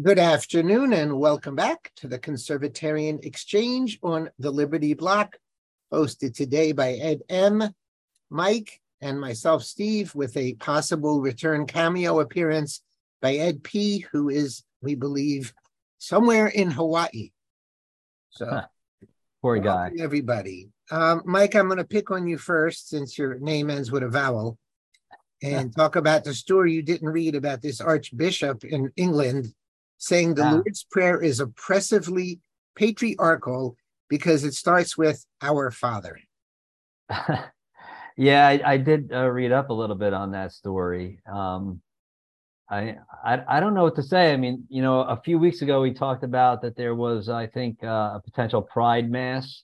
Good afternoon and welcome back to the Conservatarian Exchange on the Liberty Block, hosted today by Ed M., Mike, and myself, Steve, with a possible return cameo appearance by Ed P., who is, we believe, somewhere in Hawaii. So, huh. poor guy. Everybody. Um, Mike, I'm going to pick on you first since your name ends with a vowel and talk about the story you didn't read about this archbishop in England saying the Lord's Prayer is oppressively patriarchal because it starts with Our Father. yeah, I, I did uh, read up a little bit on that story. Um, I, I, I don't know what to say. I mean, you know, a few weeks ago we talked about that there was, I think, uh, a potential Pride Mass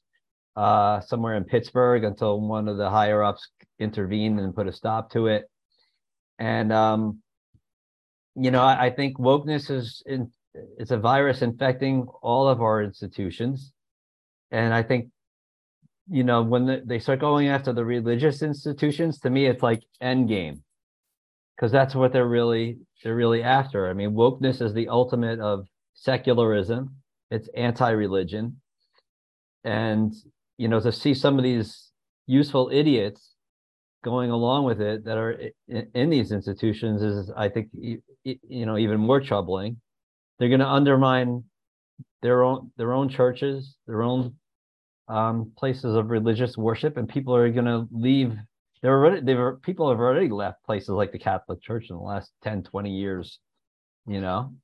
uh, somewhere in Pittsburgh until one of the higher ups intervened and put a stop to it. And um, you know, I, I think wokeness is in, it's a virus infecting all of our institutions, and I think, you know, when the, they start going after the religious institutions, to me, it's like end game, because that's what they're really they're really after. I mean, wokeness is the ultimate of secularism. It's anti-religion, and you know, to see some of these useful idiots going along with it that are in, in these institutions is, I think, you know even more troubling they're going to undermine their own their own churches their own um, places of religious worship and people are going to leave they're already they were people have already left places like the catholic church in the last 10 20 years you know?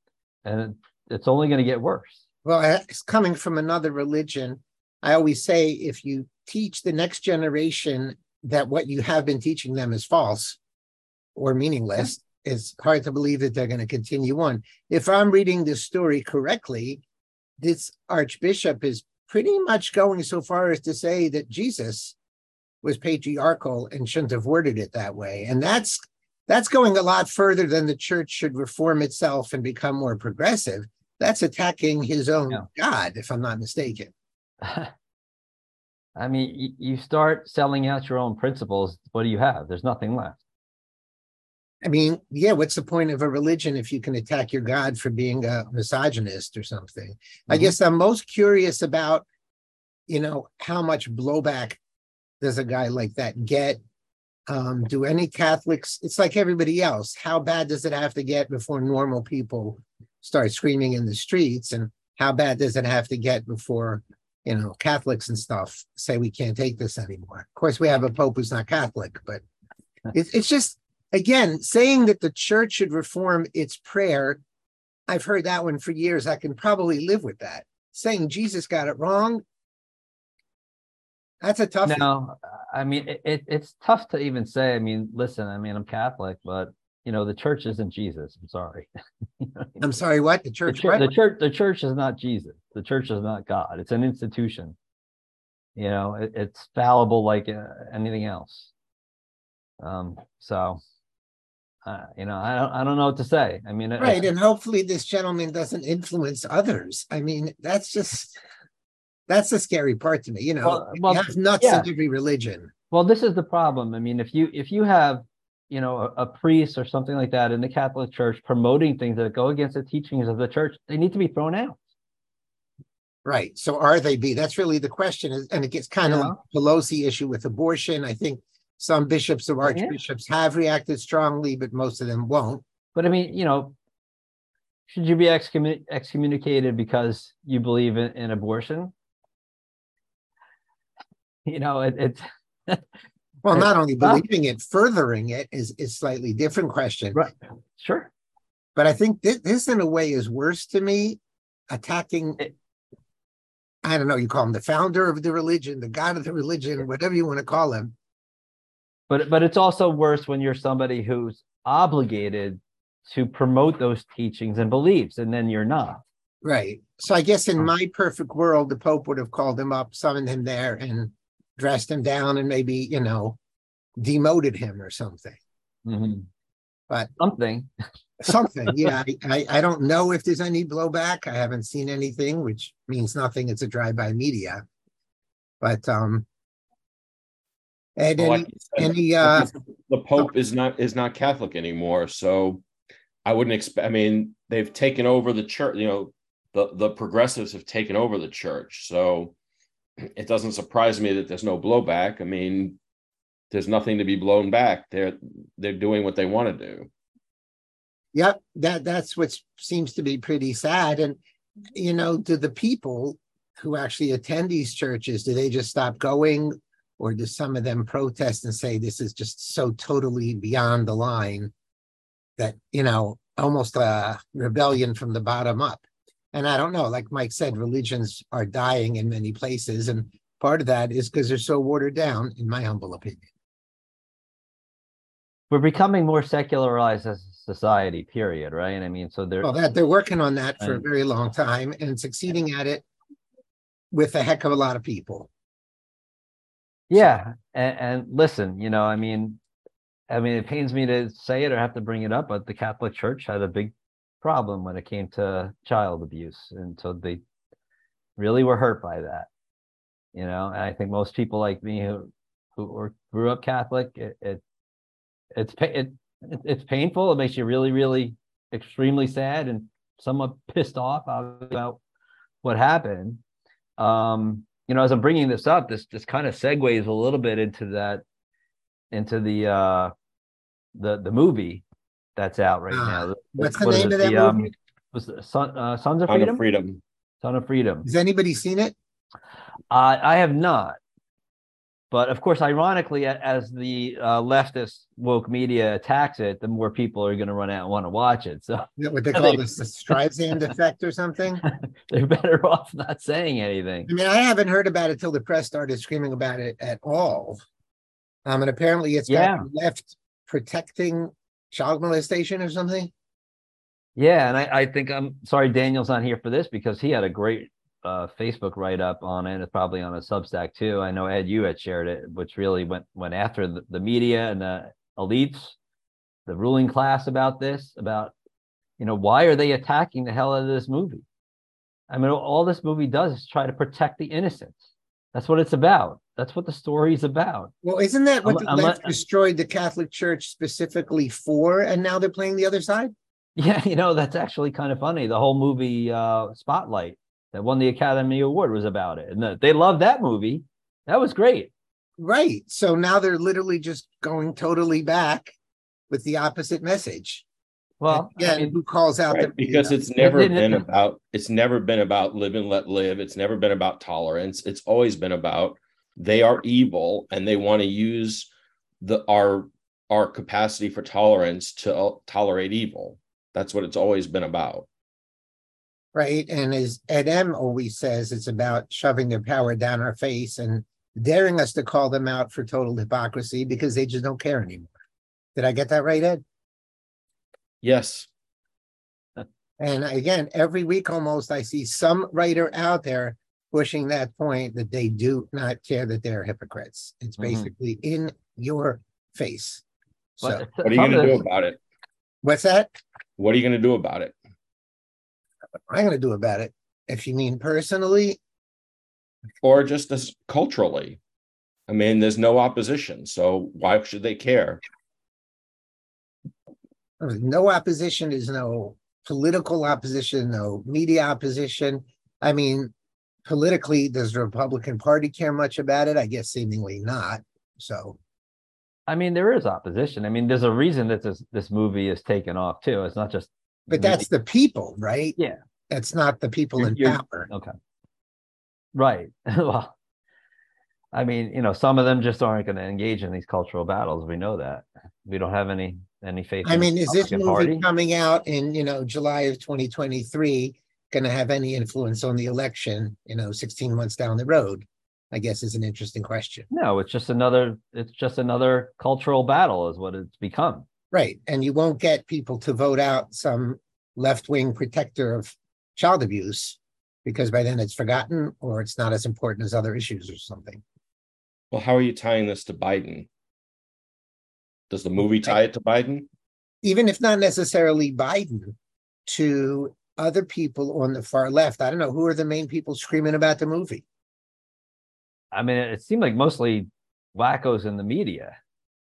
And it's only going to get worse. Well it's coming from another religion. I always say if you teach the next generation that what you have been teaching them is false or meaningless it's hard to believe that they're going to continue on. If I'm reading this story correctly, this archbishop is pretty much going so far as to say that Jesus was patriarchal and shouldn't have worded it that way. And that's that's going a lot further than the church should reform itself and become more progressive. That's attacking his own yeah. God, if I'm not mistaken. I mean, you start selling out your own principles. What do you have? There's nothing left. I mean, yeah, what's the point of a religion if you can attack your God for being a misogynist or something? Mm-hmm. I guess I'm most curious about, you know, how much blowback does a guy like that get? Um, do any Catholics, it's like everybody else, how bad does it have to get before normal people start screaming in the streets? And how bad does it have to get before, you know, Catholics and stuff say we can't take this anymore? Of course, we have a Pope who's not Catholic, but it's just, again, saying that the church should reform its prayer, I've heard that one for years. I can probably live with that. Saying Jesus got it wrong, that's a tough. No, I mean it, it's tough to even say. I mean, listen, I mean I'm Catholic, but you know the church isn't Jesus. I'm sorry. you know I'm sorry. What the church? The, the church. The church is not Jesus. The church is not God. It's an institution. You know, it, it's fallible like uh, anything else. Um. So uh, you know, I don't, I don't know what to say. I mean, right, and hopefully this gentleman doesn't influence others. I mean, that's just that's the scary part to me. You know, well, well, you have nuts yeah. in every religion. Well, this is the problem. I mean, if you if you have you know a, a, priest or something like that in the Catholic Church promoting things that go against the teachings of the church, they need to be thrown out. Right. So are they be? That's really the question. And it gets kind yeah. of like Pelosi issue with abortion. I think some bishops or archbishops yeah. have reacted strongly, but most of them won't. But I mean, you know, should you be excommun- excommunicated because you believe in, in abortion? You know, it, it's. well, not only believing it, furthering it is is slightly different question. Right. Sure. But I think this, this in a way is worse to me, attacking. It, I don't know. You call him the founder of the religion, the god of the religion, whatever you want to call him but but it's also worse when you're somebody who's obligated to promote those teachings and beliefs and then you're not. Right. So i guess in my perfect world the pope would have called him up summoned him there and dressed him down and maybe you know demoted him or something. Mm-hmm. but something. Something yeah. I, I, I don't know if there's any blowback. I haven't seen anything which means nothing. It's a drive-by media. But um and well, like said, any uh, the Pope is not is not Catholic anymore, so I wouldn't expect. I mean, they've taken over the church. You know, the the progressives have taken over the church, so it doesn't surprise me that there's no blowback. I mean, there's nothing to be blown back. They're they're doing what they want to do. Yep, that that's what seems to be pretty sad. And you know, do the people who actually attend these churches do they just stop going, or do some of them protest and say this is just so totally beyond the line that you know almost a rebellion from the bottom up? And I don't know, like Mike said, religions are dying in many places, and part of that is because they're so watered down, in my humble opinion. We're becoming more secularized as a society period right? I mean so they're well that they're working on that for a very long time and succeeding at it with a heck of a lot of people yeah and, and listen you know i mean i mean it pains me to say it or have to bring it up but the catholic church had a big problem when it came to child abuse and so they really were hurt by that you know and i think most people like me who who grew up catholic it, it it's it, it's painful. It makes you really, really extremely sad and somewhat pissed off about what happened. Um, you know, as I'm bringing this up, this this kind of segues a little bit into that, into the uh, the the movie that's out right uh, now. What's the what name of that the, um, movie? Um, was the Son, uh, Sons of Freedom? Son of Freedom. Son of Freedom. Has anybody seen it? Uh, I have not. But of course, ironically, as the uh, leftist woke media attacks it, the more people are going to run out and want to watch it. So what they call this the Streisand effect or something. They're better off not saying anything. I mean, I haven't heard about it till the press started screaming about it at all. Um, and apparently, it's yeah. got left protecting child molestation or something. Yeah, and I, I think I'm sorry Daniel's not here for this because he had a great uh, Facebook write up on it. It's probably on a Substack too. I know Ed, you had shared it, which really went went after the, the media and the elites, the ruling class about this, about you know why are they attacking the hell out of this movie? I mean, all this movie does is try to protect the innocents. That's what it's about. That's what the story is about. Well, isn't that what I'm, the left destroyed the Catholic Church specifically for? And now they're playing the other side. Yeah, you know that's actually kind of funny. The whole movie uh, Spotlight that won the Academy Award was about it. And they loved that movie. That was great. Right. So now they're literally just going totally back with the opposite message. Well, yeah, I mean, who calls out right, because it's never been about it's never been about live and let live. It's never been about tolerance. It's always been about they are evil and they want to use the our our capacity for tolerance to uh, tolerate evil. That's what it's always been about right? And as Ed M always says, it's about shoving their power down our face and daring us to call them out for total hypocrisy because they just don't care anymore. Did I get that right, Ed? Yes. And again, every week almost, I see some writer out there pushing that point that they do not care that they're hypocrites. It's mm-hmm. basically mm-hmm. in your face. So, what are you going to do about it? What's that? What are you going to do about it? I'm going to do about it. If you mean personally, or just as culturally, I mean, there's no opposition, so why should they care? No opposition is no political opposition, no media opposition. I mean, politically, does the Republican Party care much about it? I guess seemingly not. So, I mean, there is opposition. I mean, there's a reason that this this movie is taken off too. It's not just but that's the people, right? Yeah. That's not the people you're, in you're, power. Okay. Right. well, I mean, you know, some of them just aren't going to engage in these cultural battles. We know that. We don't have any any faith. I mean, is this movie party? coming out in you know July of 2023 going to have any influence on the election? You know, 16 months down the road. I guess is an interesting question. No, it's just another. It's just another cultural battle, is what it's become. Right. And you won't get people to vote out some left wing protector of child abuse because by then it's forgotten or it's not as important as other issues or something. Well, how are you tying this to Biden? Does the movie tie it to Biden? Even if not necessarily Biden, to other people on the far left. I don't know who are the main people screaming about the movie. I mean, it seemed like mostly wackos in the media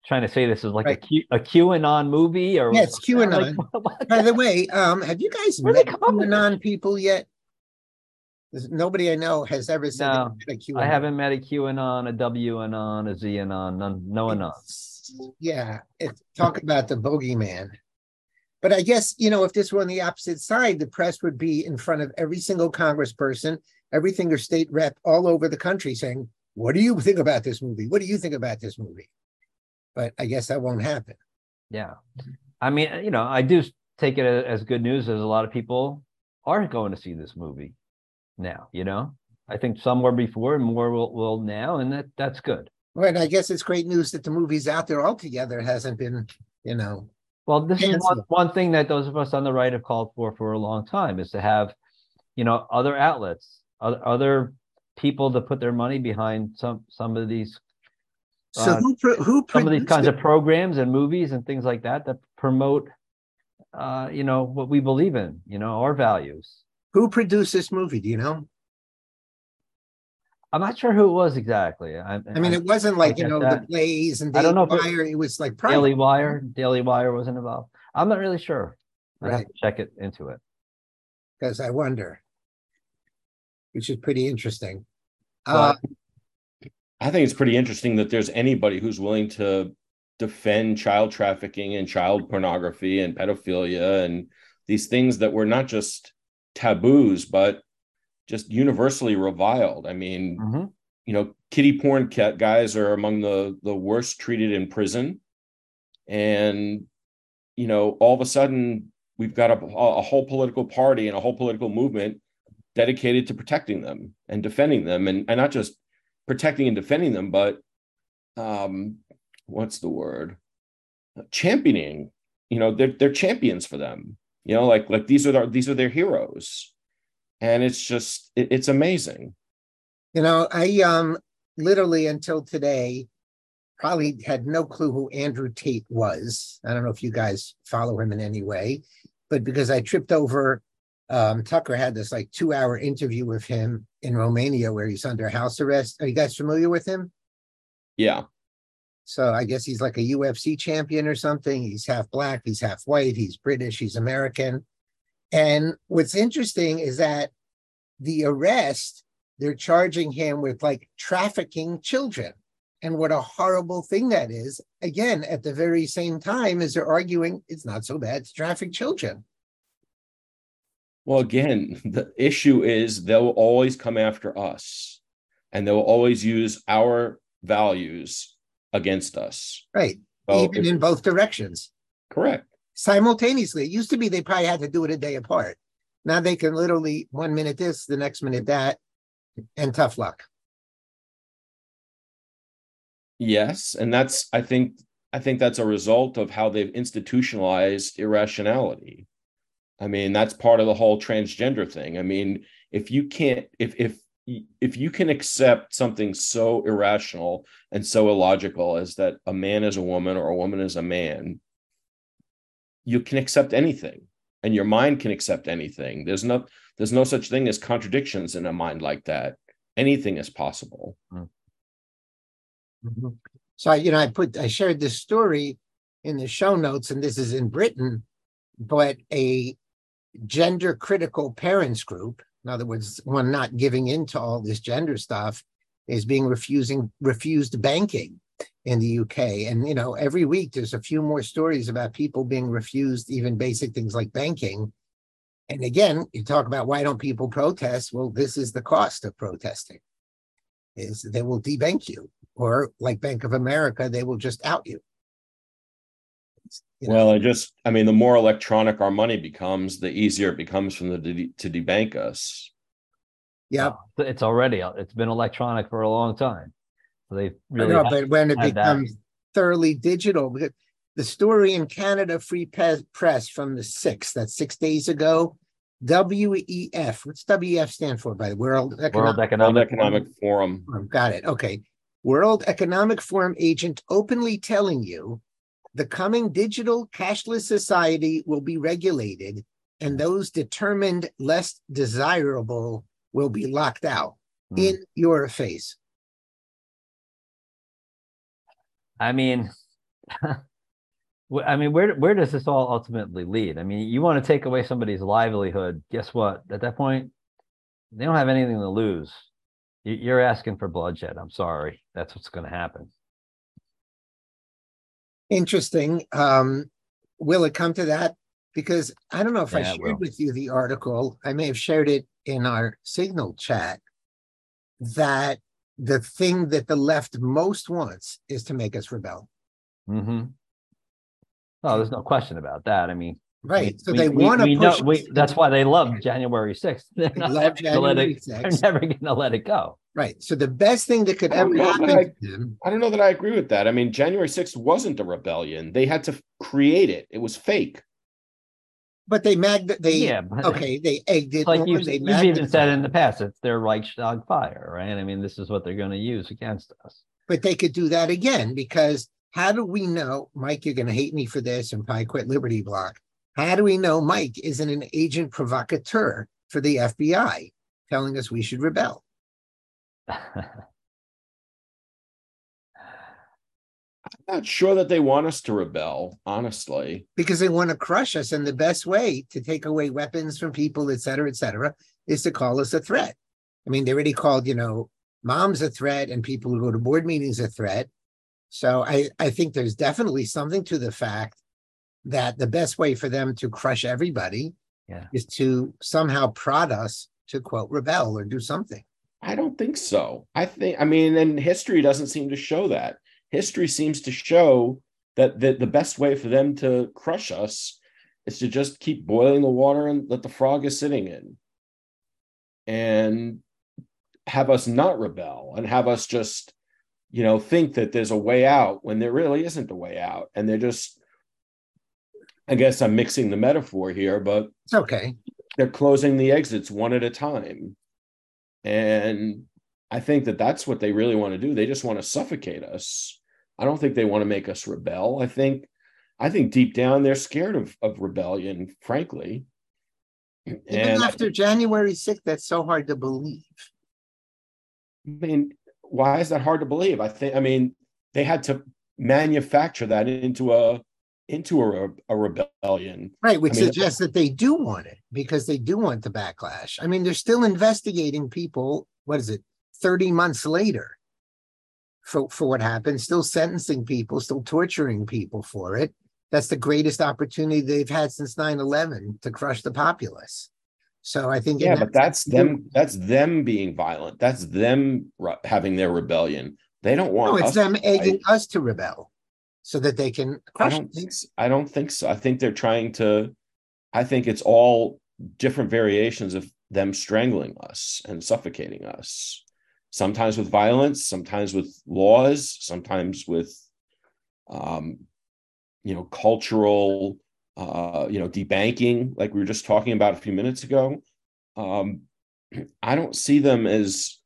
trying to say this is like right. a, Q, a QAnon movie or it's QAnon. Like, By the way, um, have you guys met QAnon people yet? nobody I know has ever said no, a QAnon. I haven't met a QAnon, a WAnon, a ZAnon, none, no anon. Yeah, it, talk about the bogeyman. But I guess, you know, if this were on the opposite side, the press would be in front of every single congressperson, every single state rep all over the country saying, What do you think about this movie? What do you think about this movie? But I guess that won't happen. Yeah. I mean, you know, I do take it as good news as a lot of people are going to see this movie now, you know? I think some were before and more will, will now, and that that's good. Right. I guess it's great news that the movie's out there altogether hasn't been, you know. Well, this canceled. is one, one thing that those of us on the right have called for for a long time is to have, you know, other outlets, other, other people to put their money behind some some of these. So uh, who who some of these kinds it? of programs and movies and things like that that promote, uh, you know, what we believe in, you know, our values. Who produced this movie? Do you know? I'm not sure who it was exactly. I, I mean, I, it wasn't like you know that. the Blaze and Daily I don't know Wire. It, it, was like private. Daily Wire. Daily Wire wasn't involved. I'm not really sure. I right. have to check it into it because I wonder, which is pretty interesting. Well, uh, I think it's pretty interesting that there's anybody who's willing to defend child trafficking and child pornography and pedophilia and these things that were not just taboos, but just universally reviled. I mean, mm-hmm. you know, kitty porn cat guys are among the the worst treated in prison, and you know, all of a sudden we've got a, a whole political party and a whole political movement dedicated to protecting them and defending them, and and not just protecting and defending them, but um, what's the word? Championing. You know, they're they're champions for them. You know, like like these are their these are their heroes and it's just it, it's amazing you know i um literally until today probably had no clue who andrew tate was i don't know if you guys follow him in any way but because i tripped over um, tucker had this like two hour interview with him in romania where he's under house arrest are you guys familiar with him yeah so i guess he's like a ufc champion or something he's half black he's half white he's british he's american and what's interesting is that the arrest, they're charging him with like trafficking children. And what a horrible thing that is. Again, at the very same time as they're arguing it's not so bad to traffic children. Well, again, the issue is they'll always come after us and they'll always use our values against us. Right. So Even if, in both directions. Correct simultaneously. It used to be they probably had to do it a day apart. Now they can literally one minute this, the next minute that, and tough luck. Yes, and that's I think I think that's a result of how they've institutionalized irrationality. I mean, that's part of the whole transgender thing. I mean, if you can't if if if you can accept something so irrational and so illogical as that a man is a woman or a woman is a man, you can accept anything and your mind can accept anything there's no there's no such thing as contradictions in a mind like that anything is possible mm-hmm. so you know i put i shared this story in the show notes and this is in britain but a gender critical parents group in other words one not giving in to all this gender stuff is being refusing refused banking in the UK. And, you know, every week there's a few more stories about people being refused even basic things like banking. And again, you talk about why don't people protest? Well, this is the cost of protesting is they will debank you or like Bank of America, they will just out you. You know? Well, I just, I mean, the more electronic our money becomes, the easier it becomes from the de- to debank us. Yeah, it's already it's been electronic for a long time. So they really. know, but when it becomes that. thoroughly digital, because the story in Canada Free Press from the 6th, that's six days ago, WEF. What's WEF stand for? By the World Economic, World Economic, Economic Forum. Forum. Got it. Okay. World Economic Forum agent openly telling you the coming digital cashless society will be regulated and those determined less desirable will be locked out mm. in your face. I mean, I mean, where where does this all ultimately lead? I mean, you want to take away somebody's livelihood. Guess what? At that point, they don't have anything to lose. You're asking for bloodshed. I'm sorry. That's what's going to happen. Interesting. Um, will it come to that? Because I don't know if yeah, I shared with you the article. I may have shared it in our signal chat that the thing that the left most wants is to make us rebel. Mm-hmm. Oh, there's no question about that. I mean, right. So they want to push. Know, we, that's why they love January 6th. They're, they love January it, 6th. they're never going to let it go. Right. So the best thing that could ever happen I, to them. I don't know that I agree with that. I mean, January 6th wasn't a rebellion. They had to create it. It was fake. But they mag they yeah, okay, they egged it. Like you, have even said in the past, it's their Reichstag fire, right? I mean, this is what they're going to use against us. But they could do that again because how do we know, Mike, you're going to hate me for this and probably quit Liberty Block. How do we know Mike isn't an agent provocateur for the FBI telling us we should rebel? I'm not sure that they want us to rebel, honestly. Because they want to crush us. And the best way to take away weapons from people, et cetera, et cetera, is to call us a threat. I mean, they already called, you know, moms a threat and people who go to board meetings a threat. So I, I think there's definitely something to the fact that the best way for them to crush everybody yeah. is to somehow prod us to quote rebel or do something. I don't think so. I think I mean, and history doesn't seem to show that. History seems to show that the, the best way for them to crush us is to just keep boiling the water and that the frog is sitting in. And have us not rebel and have us just you know, think that there's a way out when there really isn't a way out. And they're just, I guess I'm mixing the metaphor here, but it's okay. They're closing the exits one at a time. And I think that that's what they really want to do. They just want to suffocate us. I don't think they want to make us rebel. I think, I think deep down they're scared of, of rebellion, frankly. Even and after January 6th, that's so hard to believe. I mean, why is that hard to believe? I think I mean they had to manufacture that into a into a, a rebellion. Right, which I mean, suggests that they do want it because they do want the backlash. I mean, they're still investigating people, what is it, 30 months later for, for what happened, still sentencing people, still torturing people for it. That's the greatest opportunity they've had since 9-11 to crush the populace. So I think yeah, but that's them. That's them being violent. That's them having their rebellion. They don't want. No, it's them egging us to rebel, so that they can. I don't think. So. I don't think so. I think they're trying to. I think it's all different variations of them strangling us and suffocating us. Sometimes with violence, sometimes with laws, sometimes with, um, you know, cultural uh, you know, debanking, like we were just talking about a few minutes ago. Um, I don't see them as.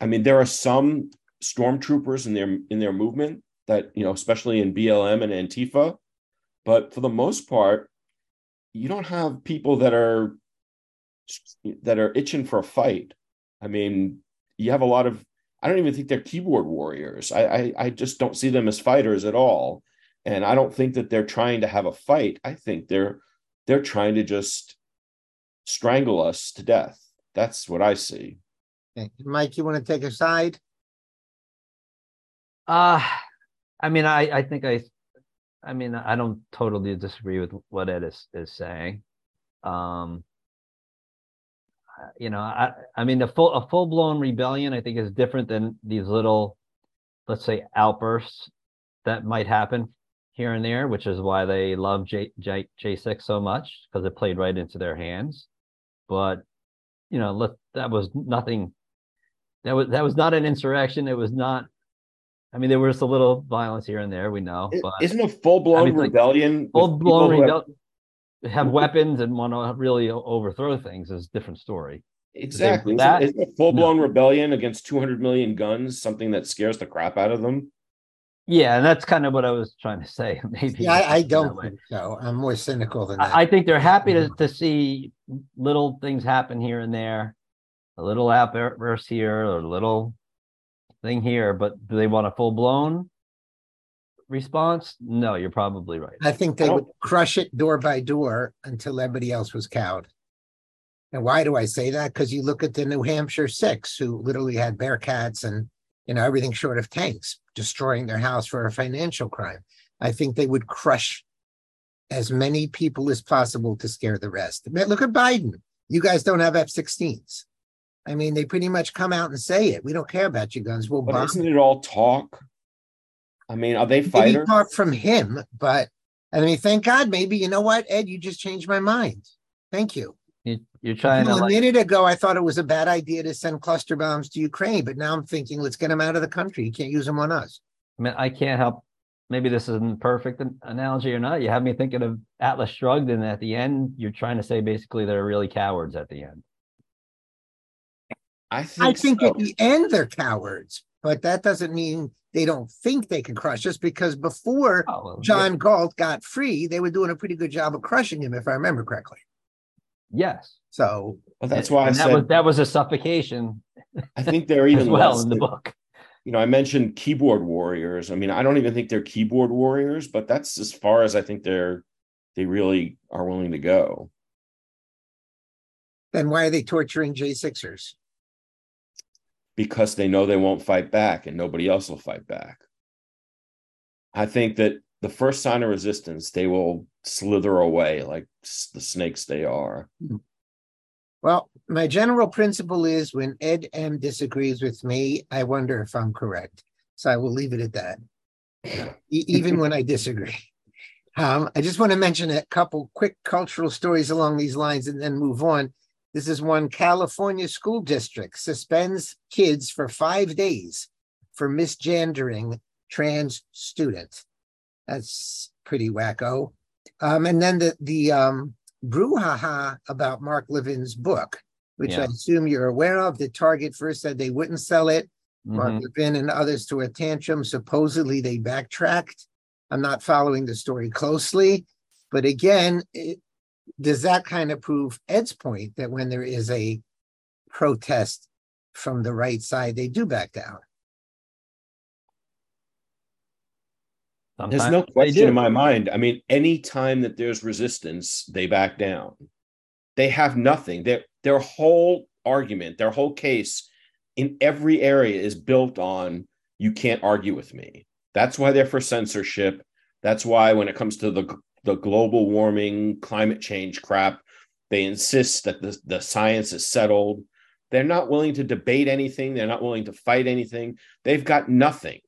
I mean, there are some stormtroopers in their in their movement that you know, especially in BLM and Antifa, but for the most part, you don't have people that are that are itching for a fight. I mean, you have a lot of. I don't even think they're keyboard warriors. I, I, I just don't see them as fighters at all and i don't think that they're trying to have a fight i think they're they're trying to just strangle us to death that's what i see okay. mike you want to take a side uh i mean i i think i i mean i don't totally disagree with what ed is is saying um you know i i mean the full a full-blown rebellion i think is different than these little let's say outbursts that might happen here and there, which is why they love J, J, J6 so much because it played right into their hands. But, you know, let, that was nothing. That was that was not an insurrection. It was not. I mean, there was a little violence here and there. We know, but isn't a full blown I mean, rebellion? Like full blown rebellion. Have, have weapons and want to really overthrow things is a different story. Exactly. That, isn't, isn't a full blown no. rebellion against 200 million guns something that scares the crap out of them? Yeah, and that's kind of what I was trying to say. Maybe yeah, I, I don't think so. I'm more cynical than that. I, I think they're happy to, mm-hmm. to see little things happen here and there, a little outburst here, or a little thing here. But do they want a full blown response, no, you're probably right. I think they would crush it door by door until everybody else was cowed. And why do I say that? Because you look at the New Hampshire Six, who literally had Bearcats and you know everything short of tanks, destroying their house for a financial crime. I think they would crush as many people as possible to scare the rest. Look at Biden. You guys don't have F-16s. I mean, they pretty much come out and say it. We don't care about your guns. We'll But bomb. isn't it all talk? I mean, are they Maybe fighters? talk from him, but I mean, thank God. Maybe you know what, Ed, you just changed my mind. Thank you. You, you're trying to a like, minute ago, I thought it was a bad idea to send cluster bombs to Ukraine, but now I'm thinking, let's get them out of the country. You can't use them on us. I mean, I can't help. Maybe this isn't perfect analogy or not. You have me thinking of Atlas Shrugged, and at the end, you're trying to say basically they're really cowards at the end. I think, I think so. at the end they're cowards, but that doesn't mean they don't think they can crush us because before Oh, well, yeah. John Galt got free, they were doing a pretty good job of crushing him, if I remember correctly. Yes, So But that's why I that said was that was a suffocation I think they're as even well less in the book. you know, I mentioned keyboard warriors. I mean, I don't even think they're keyboard warriors, but that's as far as I think they're they really are willing to go. then why are they torturing J6ers? Because they know they won't fight back and nobody else will fight back. I think that the first sign of resistance, they will slither away like the snakes they are. Well, my general principle is when Ed M disagrees with me, I wonder if I'm correct. So I will leave it at that, even when I disagree. Um, I just want to mention a couple quick cultural stories along these lines and then move on. This is one California school district suspends kids for five days for misgendering trans student. That's pretty wacko. Um, and then the the um, brouhaha about Mark Levin's book, which I assume you're aware of. The Target first said they wouldn't sell it. Mark Mhm. Levin and others to a tantrum. Supposedly they backtracked. I'm not following the story closely, but again, it, does that kind of prove Ed's point that when there is a protest from the right side, they do back down? There's no question in my mind. I mean, any time that there's resistance, they back down. They have nothing. Their their whole argument, their whole case in every area is built on you can't argue with me. That's why they're for censorship. That's why when it comes to the the global warming, climate change crap, they insist that the, the science is settled. They're not willing to debate anything. They're not willing to fight anything. They've got nothing.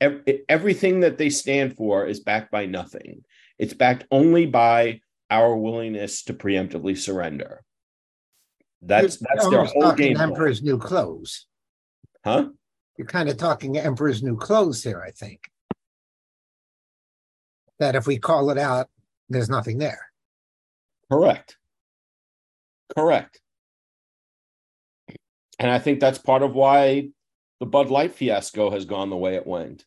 Ev- everything that they stand for is backed by nothing. It's backed only by our willingness to preemptively surrender. That's You're that's their whole game. Emperor's new clothes. huh? You're kind of talking Emperor's new clothes here, I think. That if we call it out, there's nothing there. Correct. Correct. And I think that's part of why the Bud Light fiasco has gone the way it went.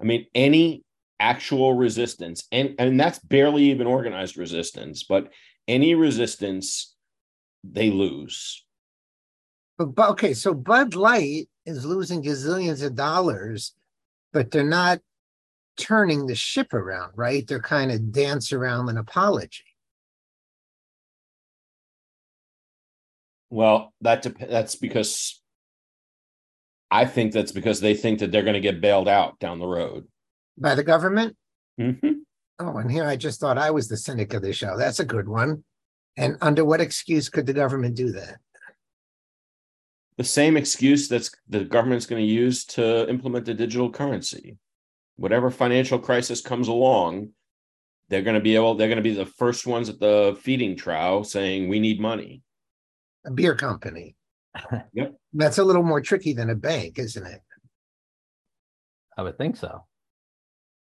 I mean, any actual resistance, and, and that's barely even organized resistance, but any resistance, they lose. But, but okay, so Bud Light is losing gazillions of dollars, but they're not turning the ship around, right? They're kind of dance around an apology. Well, that dep- that's because I think that's because they think that they're going to get bailed out down the road. By the government? Mhm. Oh, and here I just thought I was the cynic of the show. That's a good one. And under what excuse could the government do that? The same excuse that's the government's going to use to implement the digital currency. Whatever financial crisis comes along, they're going to be able. They're going to be the first ones at the feeding trough saying, "We need money." A beer company. Yep. That's a little more tricky than a bank, isn't it? I would think so.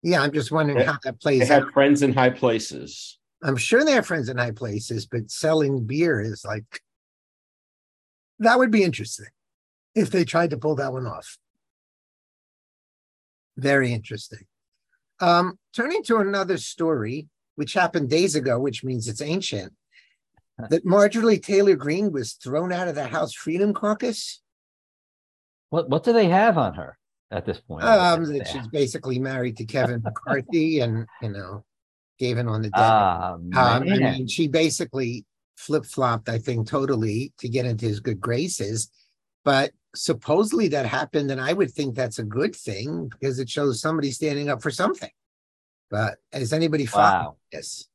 Yeah, I'm just wondering They- how that They plays out. have friends in high places. I'm sure they have friends in high places, but selling beer is like that would be interesting if they tried to pull that one off. Very interesting. Um, turning to another story, which happened days ago, which means it's ancient, that Marjorie Taylor Greene was thrown out of the House Freedom Caucus. What what do they have on her? at this point. Um, that she's basically married to Kevin McCarthy, and you know, gave in on the dead. Ah, Um, I mean, she basically flip flopped, I think, totally to get into his good graces. But supposedly that happened, and I would think that's a good thing because it shows somebody standing up for something. But has anybody followed wow. this?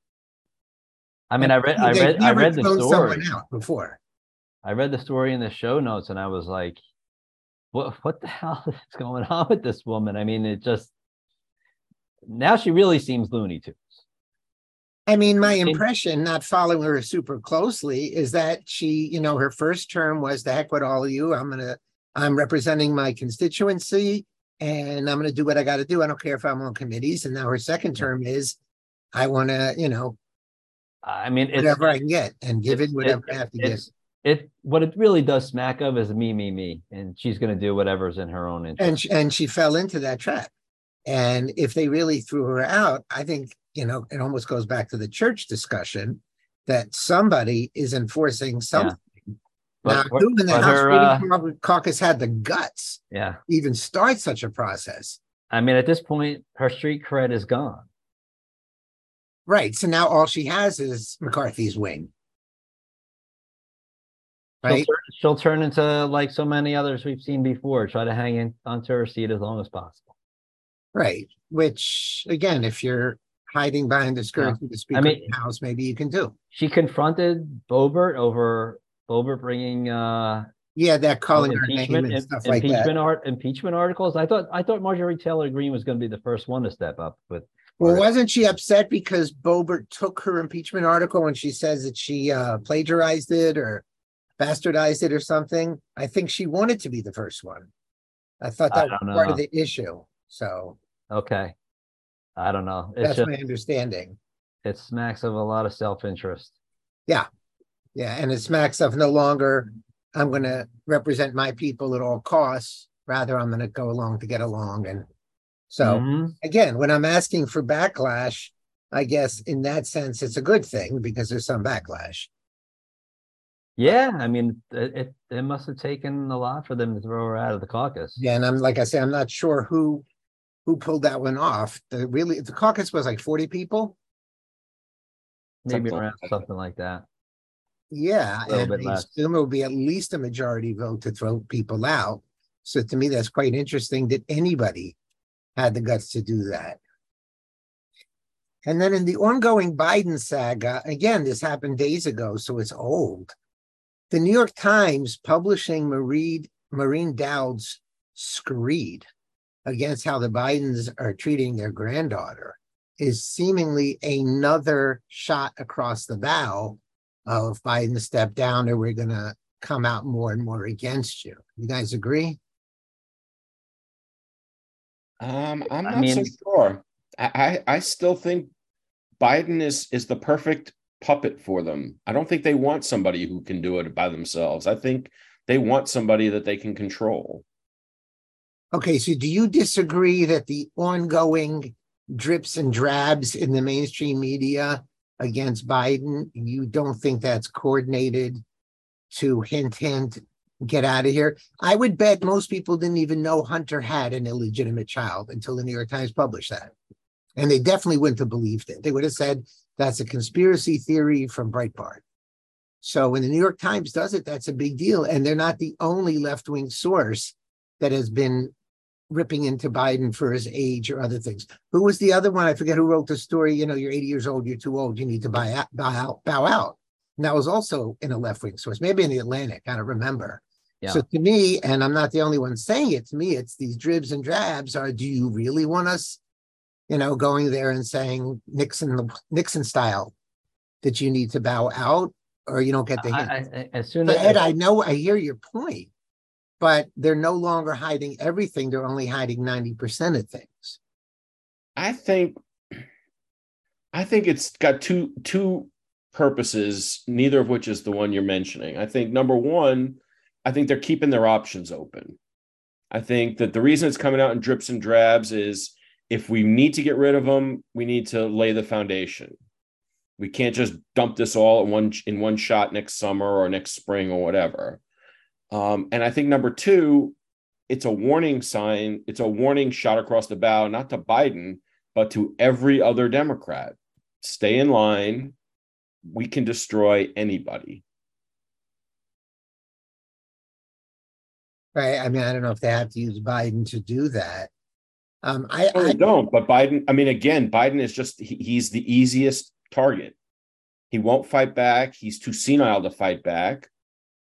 I mean, I read, I read, I read the story. before. I read the story in the show notes, and I was like, "What? What the hell is going on with this woman?" I mean, it just now she really seems Looney Tunes. I mean, my impression, not following her super closely, is that she, you know, her first term was the heck with all of you. I'm gonna, I'm representing my constituency, and I'm gonna do what I got to do. I don't care if I'm on committees. And now her second term is, I want to, you know, I mean, it's whatever I can get and give it whatever I have to give. it. What it really does smack of is me, me, me, and she's going to do whatever's in her own interest. And she, and she fell into that trap. And if they really threw her out, I think you know it almost goes back to the church discussion that somebody is enforcing something. Now, But- in the House her, Freedom uh, Caucus had the guts yeah, to even start such a process? I mean, at this point, her street cred is gone. Right. So now all she has is McCarthy's wing. She'll, Right. turn, she'll turn into like so many others we've seen before. Try to hang in onto her seat as long as possible. Right. Which, again, if you're hiding behind the skirt of the Speaker mean- of the House, maybe you can do. She confronted Boebert over Boebert bringing uh Yeah, that calling her name impeachment and im- stuff like that. impeachment art impeachment articles. I thought I thought Marjorie Taylor Greene was going to be the first one to step up, but Well, wasn't she upset because Boebert took her impeachment article and she says that she uh, plagiarized it or bastardized it or something? I think she wanted to be the first one. I thought I that was don't part of the issue. So okay. I don't know. It's that's just my understanding. it smacks of a lot of self-interest. Yeah, and it smacks of no longer I'm going to represent my people at all costs. Rather, I'm going to go along to get along. And so, Mhm. again, when I'm asking for backlash, I guess in that sense, it's a good thing because there's some backlash. Yeah, I mean, it, it it must have taken a lot for them to throw her out of the caucus. Yeah, and I'm like I say, I'm not sure who who pulled that one off. The really the caucus was like 40 people. maybe something around something like that. Yeah, and I assume it will be at least a majority vote to throw people out. So to me, that's quite interesting that anybody had the guts to do that. And then in the ongoing Biden saga, again, this happened days ago, so it's old. The New York Times publishing Maureen, Maureen Dowd's screed against how the Bidens are treating their granddaughter is seemingly another shot across the bow of Biden step down or we're going to come out more and more against you. You guys agree? Um, I'm I not so sure. I, I I still think Biden is is the perfect puppet for them. I don't think they want somebody who can do it by themselves. I think they want somebody that they can control. Okay, so do you disagree that the ongoing drips and drabs in the mainstream media against Biden, you don't think that's coordinated to hint, hint, get out of here? I would bet most people didn't even know Hunter had an illegitimate child until the New York Times published that. And they definitely wouldn't have believed it. They would have said that's a conspiracy theory from Breitbart. So when the New York Times does it, that's a big deal. And they're not the only left wing source that has been ripping into Biden for his age or other things. Who was the other one? I forget who wrote the story. You know, you're 80 years old, you're too old, you need to buy out, bow out, bow out. And that was also in a left wing source, maybe in the Atlantic. I don't remember. Yeah. So to me, and I'm not the only one saying it, to me, it's these dribs and drabs are do you really want us, you know, going there and saying Nixon the Nixon style that you need to bow out or you don't get the hint? I, I, as soon But as Ed, I know, I hear your point, but they're no longer hiding everything. They're only hiding 90% of things. I think I think it's got two two purposes, neither of which is the one you're mentioning. I think number one, I think they're keeping their options open. I think that the reason it's coming out in drips and drabs is if we need to get rid of them, we need to lay the foundation. We can't just dump this all in one in one shot next summer or next spring or whatever. Um, and I think number two, it's a warning sign. It's a warning shot across the bow, not to Biden, but to every other Democrat. Stay in line. We can destroy anybody. Right. I mean, I don't know if they have to use Biden to do that. Um, I, I don't, but Biden, I mean, again, Biden is just, he, he's the easiest target. He won't fight back. He's too senile to fight back.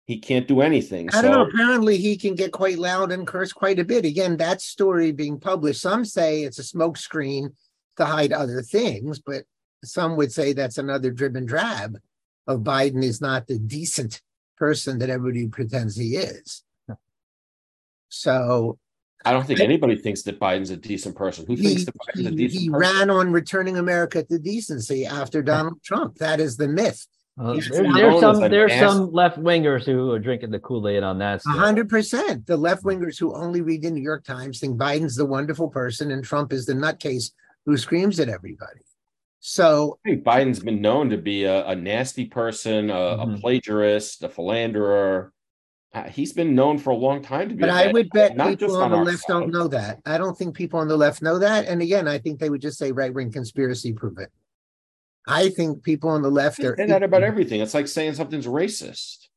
He can't do anything. I don't know. Apparently, he can get quite loud and curse quite a bit. Again, that story being published, some say it's a smokescreen to hide other things, but some would say that's another drib and drab of Biden is not the decent person that everybody pretends he is. So I don't think anybody thinks that Biden's a decent person. Who thinks that Biden's a decent he person? ran on returning America to decency after Donald Trump. That is the myth. Uh, there, there's some there's some left wingers who are drinking the Kool Aid on that. hundred percent. The left wingers who only read the New York Times think Biden's the wonderful person and Trump is the nutcase who screams at everybody. So I think Biden's been known to be a, a nasty person, a, mm-hmm. a, plagiarist, a philanderer. Uh, he's been known for a long time to be. But I would bet people on, on the left side. don't know that. I don't think people on the left know that. And again, I think they would just say right wing conspiracy prove it. I think people on the left are say that about everything. It's like saying something's racist.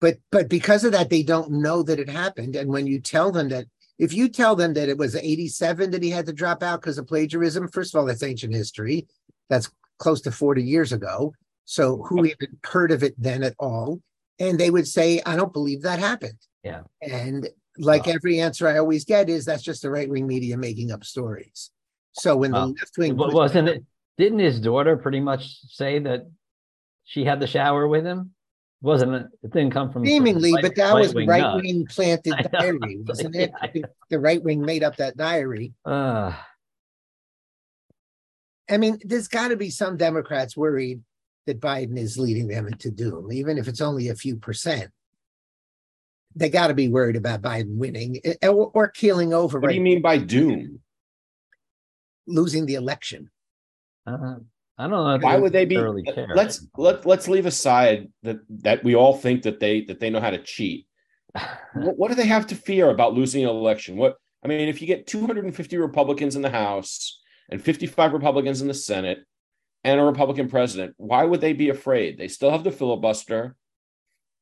But but because of that, they don't know that it happened. And when you tell them that, if you tell them that it was 87 that he had to drop out because of plagiarism, first of all, that's ancient history. That's close to 40 years ago. So who even heard of it then at all? And they would say, I don't believe that happened. Yeah. And like wow. every answer I always get is that's just the right wing media making up stories. So when the left wing wasn't it didn't his daughter pretty much say that she had the shower with him? Wasn't it? It didn't come from seemingly, but that was right wing planted diary, wasn't it? Yeah, the right wing made up that diary. Uh, I mean, there's got to be some Democrats worried that Biden is leading them into doom, even if it's only a few percent. They got to be worried about Biden winning eh, or, or keeling over. What right do you mean by doom? Losing the election. Uh, I don't know. Why would they be? Let's let let's leave aside that that we all think that they that they know how to cheat. what, what do they have to fear about losing an election? What I mean, if you get 250 Republicans in the House and 55 Republicans in the Senate and a Republican president, why would they be afraid? They still have the filibuster.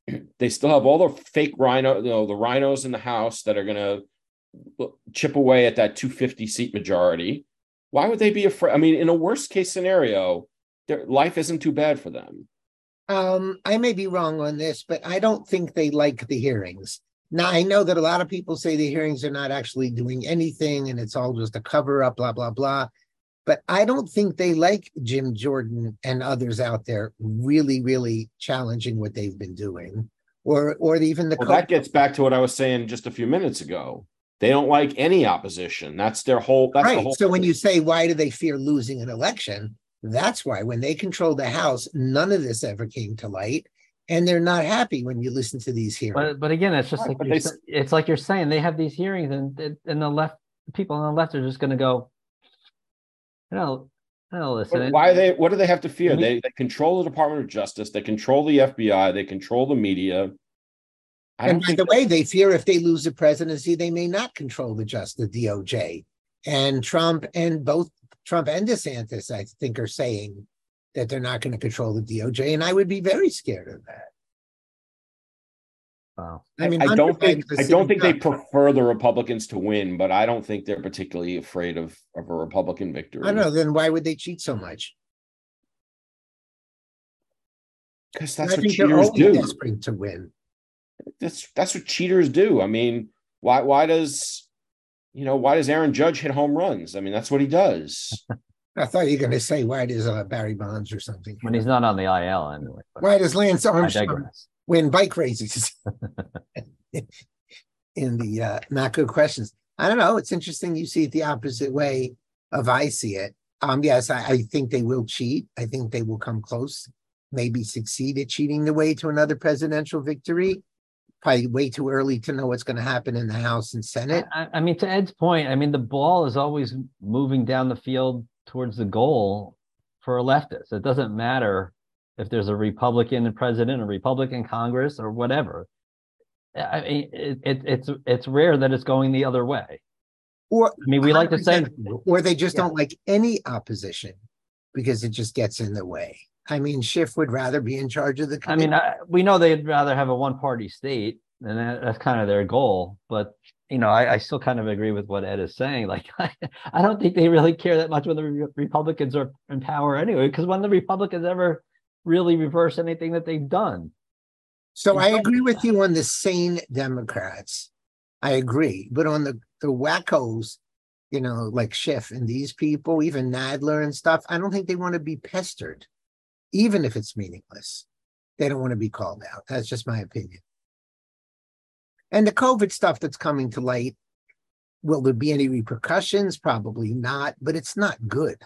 They still have all the fake RINO, you know, the RINOs in the House that are going to chip away at that 250 seat majority. Why would they be afraid? I mean, in a worst case scenario, their life isn't too bad for them. Um, I may be wrong on this, but I don't think they like the hearings. Now I know that a lot of people say the hearings are not actually doing anything and it's all just a cover up, blah blah blah. But I don't think they like Jim Jordan and others out there really, really challenging what they've been doing, or or even the. Well, that gets back to what I was saying just a few minutes ago. They don't like any opposition. That's their whole. That's right. Whole so thing. when you say why do they fear losing an election, that's why when they controlled the House, none of this ever came to light, and they're not happy when you listen to these hearings. But, but again, it's just right, like they, it's like you're saying they have these hearings, and and the left people on the left are just going to go, you know, no, listen. Why they? What do they have to fear? They they control the Department of Justice. They control the FBI. They control the media. I and by the way, they fear if they lose the presidency, they may not control the just the DOJ. And Trump and both Trump and DeSantis, I think, are saying that they're not going to control the DOJ, and I would be very scared of that. Wow. I mean, I don't think I don't think they prefer the Republicans to win, but I don't think they're particularly afraid of, of a Republican victory. I don't know. Then why would they cheat so much? Because that's what cheaters do. Desperate to win that's that's what cheaters do. I mean, why why does you know why does Aaron Judge hit home runs? I mean, that's what he does. I thought you were going to say why does uh, Barry Bonds or something when he's not on the IL anyway. Why does Lance Armstrong win bike races? In the uh, not good questions, I don't know. It's interesting. You see it the opposite way of I see it. Um, yes, I, I think they will cheat. I think they will come close, maybe succeed at cheating the way to another presidential victory probably way too early to know what's going to happen in the House and Senate. I, I, mean, to Ed's point, I mean, the ball is always moving down the field towards the goal for a leftist. It doesn't matter if there's a Republican president, a Republican Congress, or whatever. I mean, it, it, it's it's rare that it's going the other way. Or I mean, we like to say, or they just Yeah. don't like any opposition because it just gets in the way. I mean, Schiff would rather be in charge of the. I mean. I, we know they'd rather have a one-party state, and that, that's kind of their goal. But you know, I, I still kind of agree with what Ed is saying. Like, I, I don't think they really care that much when the Re- Republicans are in power anyway. Because when the Republicans ever really reverse anything that they've done, So I agree with you on the sane Democrats. I agree, but on the the wackos, you know, like Schiff and these people, even Nadler and stuff, I don't think they want to be pestered, even if it's meaningless. They don't want to be called out. That's just my opinion. And the COVID stuff that's coming to light, will there be any repercussions? Probably not, but it's not good.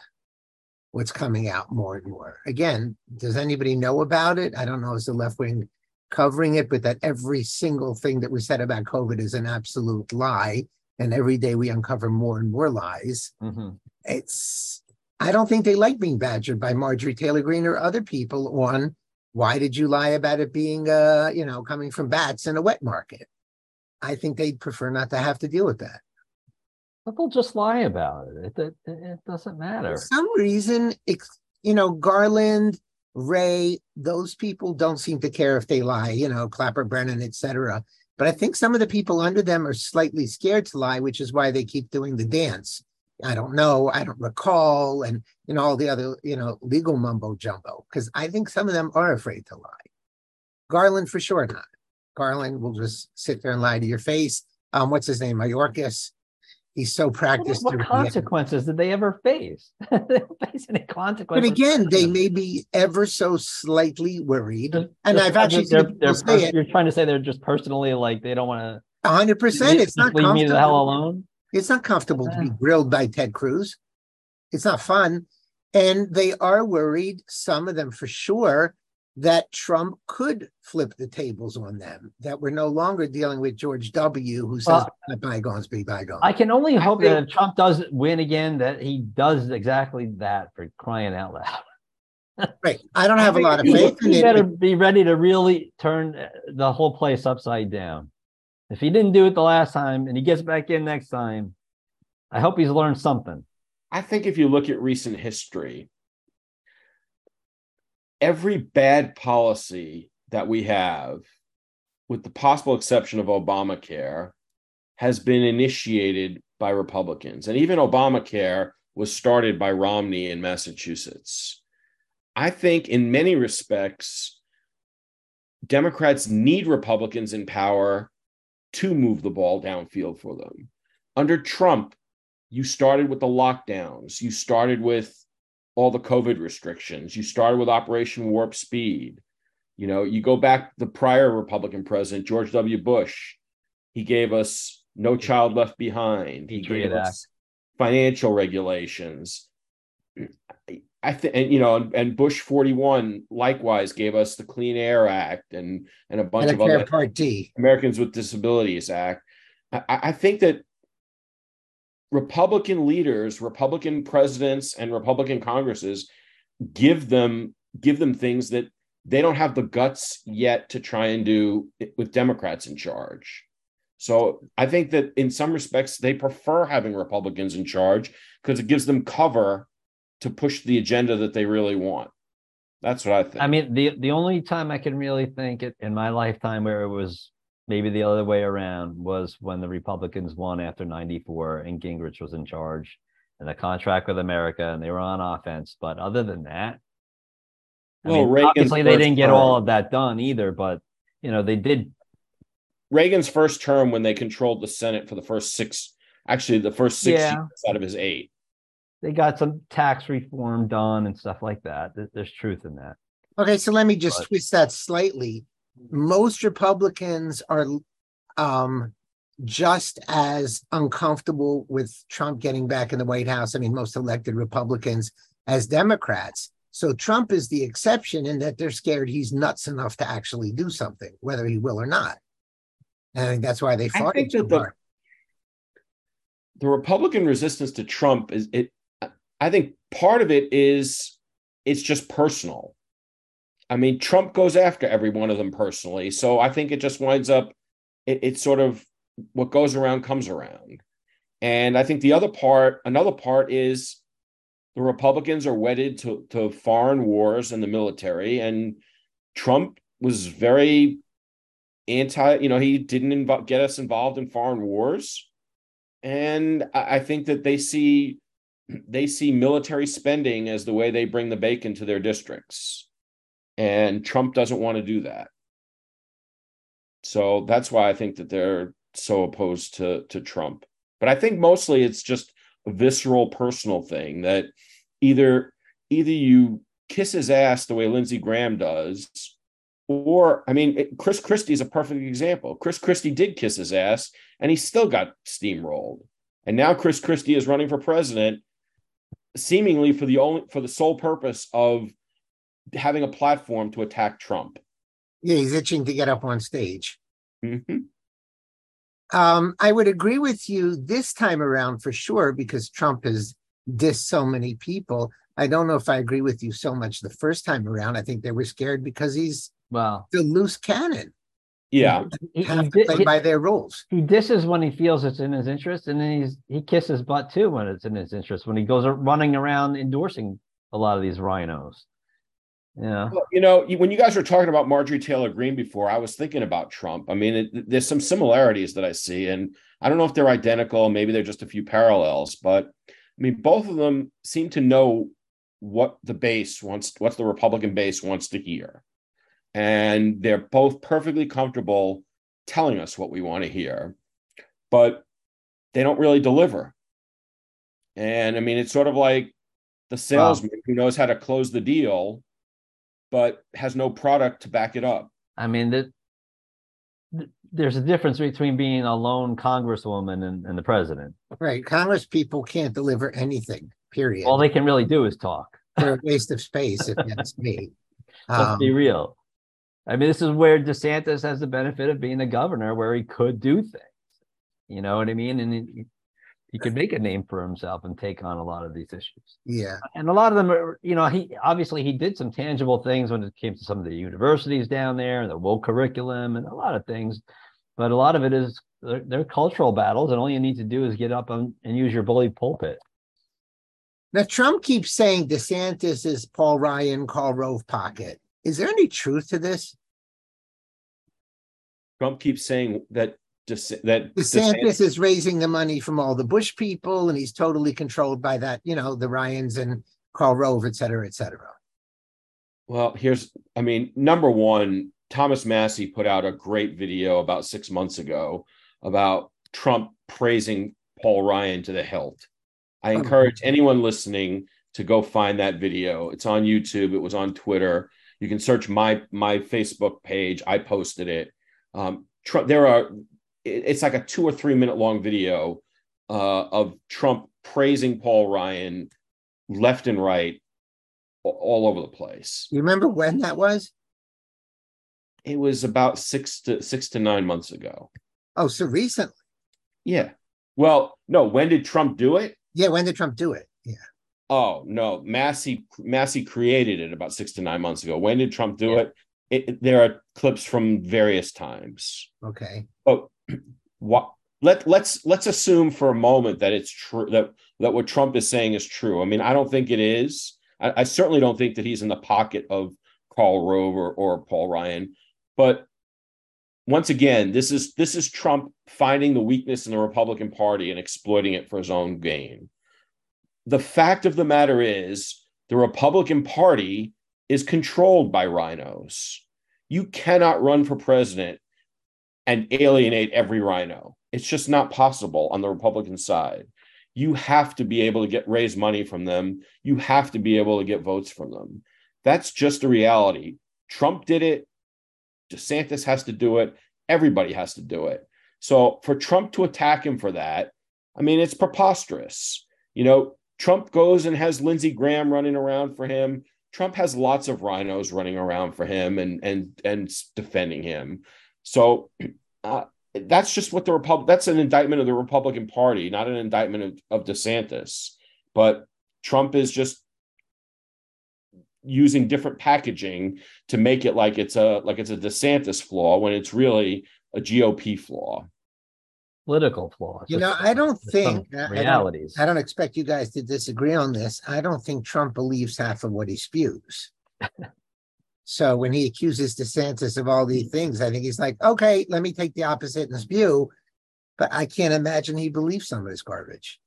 What's coming out more and more. Again, does anybody know about it? I don't know. Is the left wing covering it, but that every single thing that was said about COVID is an absolute lie. And every day we uncover more and more lies. Mhm. It's, I don't think they like being badgered by Marjorie Taylor Greene or other people on why did you lie about it being, uh, you know, coming from bats in a wet market? I think they'd prefer not to have to deal with that. but they'll just lie about it. It, it, it doesn't matter. For some reason, you know, Garland, Wray, those people don't seem to care if they lie, you know, Clapper, Brennan, etc. But I think some of the people under them are slightly scared to lie, which is why they keep doing the dance. I don't know, I don't recall, and you know, all the other, you know, legal mumbo jumbo, because I think some of them are afraid to lie. Garland for sure not. Garland will just sit there and lie to your face. Um, what's his name? Mayorkas. He's so practiced. what the- consequences did they ever face? they don't face any consequences. But again, they may be ever so slightly worried, and I've actually they're, they're, people say pers- it. You're trying to say they're just personally like they don't want A hundred percent. It's not leave me the hell alone. It's not comfortable to be grilled by Ted Cruz. It's not fun, and they are worried. Some of them, for sure, that Trump could flip the tables on them. That we're no longer dealing with George W., who says Well, "Let bygones be bygones." I can only hope think- that if Trump does win again, that he does exactly that for crying out loud. right. I don't have a lot of he- faith in He it. better be ready to really turn uh, the whole place upside down. If he didn't do it the last time and he gets back in next time, I hope he's learned something. I think if you look at recent history, every bad policy that we have, with the possible exception of Obamacare, has been initiated by Republicans. And even Obamacare was started by Romney in Massachusetts. I think in many respects, Democrats need Republicans in power to move the ball downfield for them. Under Trump, you started with the lockdowns, you started with all the COVID restrictions, you started with Operation Warp Speed. You know, you go back the prior Republican president, George W. Bush, he gave us No Child Left Behind. He Patriot gave us financial regulations. I think, and you know, and, and Bush 41 likewise gave us the Clean Air Act and and a bunch of Medicare other Part D. Americans with Disabilities Act. I, I think that Republican leaders, Republican presidents, and Republican Congresses give them give them things that they don't have the guts yet to try and do with Democrats in charge. So I think that in some respects they prefer having Republicans in charge because it gives them cover to push the agenda that they really want. That's what I think. I mean, the the only time I can really think it in my lifetime where it was maybe the other way around was when the Republicans won after 94 and Gingrich was in charge and the contract with America and they were on offense. But other than that, I Well, mean, Reagan's obviously they didn't get all of that done either, but you know, they did Reagan's first term when they controlled the Senate for the first six, actually the first six Yeah. years out of his eight. They got some tax reform done and stuff like that. There's truth in that. Okay, so let me just But- twist that slightly. Most Republicans are um just as uncomfortable with Trump getting back in the White House. I mean, most elected Republicans as Democrats. So Trump is the exception in that they're scared he's nuts enough to actually do something, whether he will or not. And I think that's why they fought. I fought think that the- The Republican resistance to Trump is it. I think part of it is it's just personal. I mean, Trump goes after every one of them personally, so I think it just winds up it, it's sort of what goes around comes around. And I think the other part, another part is the Republicans are wedded to, to foreign wars and the military. And Trump was very anti, you know, he didn't inv- get us involved in foreign wars. And I, I think that they see they see military spending as the way they bring the bacon to their districts. And Trump doesn't want to do that. So that's why I think that they're so opposed to to Trump. But I think mostly it's just a visceral personal thing that either either you kiss his ass the way Lindsey Graham does, or I mean, Chris Christie is a perfect example. Chris Christie did kiss his ass, and he still got steamrolled. And now Chris Christie is running for president, seemingly for the only for the sole purpose of having a platform to attack Trump. Yeah, he's itching to get up on stage. Mm-hmm. Um, I would agree with you this time around for sure because Trump has dissed so many people. I don't know if I agree with you so much the first time around. I think they were scared because he's well the loose cannon. Yeah, he, Have he, to play he- by their rules. he disses when he feels it's in his interest, and then he's he kisses butt too when it's in his interest. When he goes running around endorsing a lot of these RINOs. Yeah, Well, you know, when you guys were talking about Marjorie Taylor Greene before, I was thinking about Trump. I mean, it, there's some similarities that I see, and I don't know if they're identical. Maybe they're just a few parallels, but I mean, both of them seem to know what the base wants, what the Republican base wants to hear, and they're both perfectly comfortable telling us what we want to hear, but they don't really deliver. And I mean, it's sort of like the salesman who knows how to close the deal but has no product to back it up. I mean that there's a difference between being a lone congresswoman and, and the president. Right. Congress people can't deliver anything, period. All they can really do is talk. They're a waste of space, if that's me. Let's Um, be real. I mean, this is where DeSantis has the benefit of being a governor where he could do things. You know what I mean? And he, he could make a name for himself and take on a lot of these issues. yeah. And a lot of them are, you know, he obviously he did some tangible things when it came to some of the universities down there, the woke curriculum, and a lot of things. But a lot of it is they're, they're cultural battles, and all you need to do is get up and, and use your bully pulpit. Now, Trump keeps saying DeSantis is Paul Ryan, Karl Rove pocket. Is there any truth to this? Trump keeps saying that DeS- that DeSantis is raising the money from all the Bush people, and he's totally controlled by that, you know, the Ryans and Karl Rove, et cetera, et cetera. Well, here's, I mean, number one, Thomas Massie put out a great video about six months ago about Trump praising Paul Ryan to the hilt. I Oh. encourage anyone listening to go find that video. It's on YouTube. It was on Twitter. You can search my my Facebook page. I posted it. Um, Trump, there are. It's like a two or three minute long video uh, of Trump praising Paul Ryan left and right, all over the place. You remember when that was? It was about six to six to nine months ago. Oh, so recently. Yeah. Well, no. When did Trump do it? Yeah, when did Trump do it? Yeah. Oh no, Massie Massie created it about six to nine months ago. When did Trump do Yeah. it? it? There are clips from various times. Okay. But oh, what? Let let's let's assume for a moment that it's true that that what Trump is saying is true. I mean, I don't think it is. I, I certainly don't think that he's in the pocket of Karl Rove or, or Paul Ryan. But once again, this is this is Trump finding the weakness in the Republican Party and exploiting it for his own gain. The fact of the matter is, the Republican Party is controlled by RINOs. You cannot run for president and alienate every RINO. It's just not possible on the Republican side. You have to be able to get raise money from them. You have to be able to get votes from them. That's just a reality. Trump did it. DeSantis has to do it. Everybody has to do it. So for Trump to attack him for that, I mean, it's preposterous. You know, Trump goes and has Lindsey Graham running around for him. Trump has lots of RINOs running around for him and and and defending him. So uh, that's just what the Republic. That's an indictment of the Republican Party, not an indictment of, of DeSantis. But Trump is just using different packaging to make it like it's a like it's a DeSantis flaw when it's really a GOP flaw. Political flaw. You know, I don't think realities. I don't, I don't expect you guys to disagree on this. I don't think Trump believes half of what he spews. so when he accuses DeSantis of all these hmm. things, I think he's like, okay, let me take the opposite and spew. But I can't imagine he believes some of this garbage.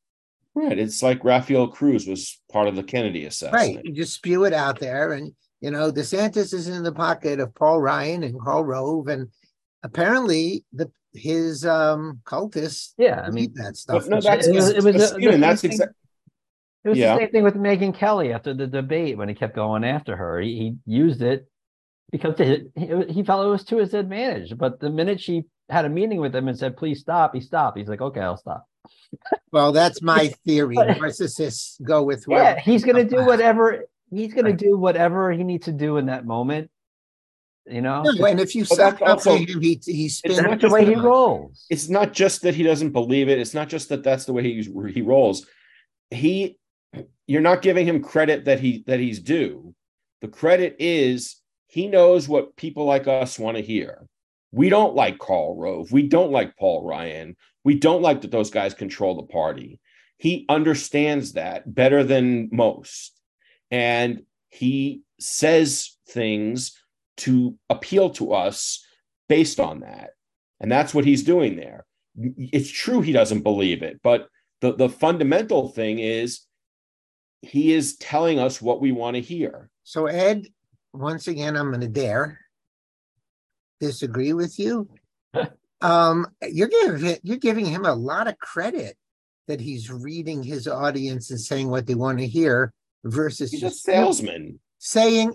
Right. It's like Rafael Cruz was part of the Kennedy assassination. Right. You just spew it out there. And, you know, DeSantis is in the pocket of Paul Ryan and Karl Rove. And apparently the his um cultists yeah i mean that stuff no that's it was, it was a, Stephen, that's exactly it was yeah. the same thing with Megyn Kelly after the debate when he kept going after her. He, he used it because he, he felt it was to his advantage. But the minute she had a meeting with him and said, please stop, he stopped. He's like, okay, I'll stop. Well, that's my theory. Narcissists go with Yeah, he's going to do whatever he's going right. to do whatever he needs to do in that moment. You know, no, and if you suck up to him, he he spins. That's the way he rolls. It's not just that he doesn't believe it. It's not just that that's the way he he rolls. He, you're not giving him credit that he that he's due. The credit is he knows what people like us want to hear. We don't like Karl Rove. We don't like Paul Ryan. We don't like that those guys control the party. He understands that better than most. And he says things to appeal to us based on that. And that's what he's doing there. It's true he doesn't believe it, but the, the fundamental thing is he is telling us what we want to hear. So, Ed, once again, I'm going to dare disagree with you. um, you're giving you're giving him a lot of credit that he's reading his audience and saying what they want to hear versus he's just a salesman saying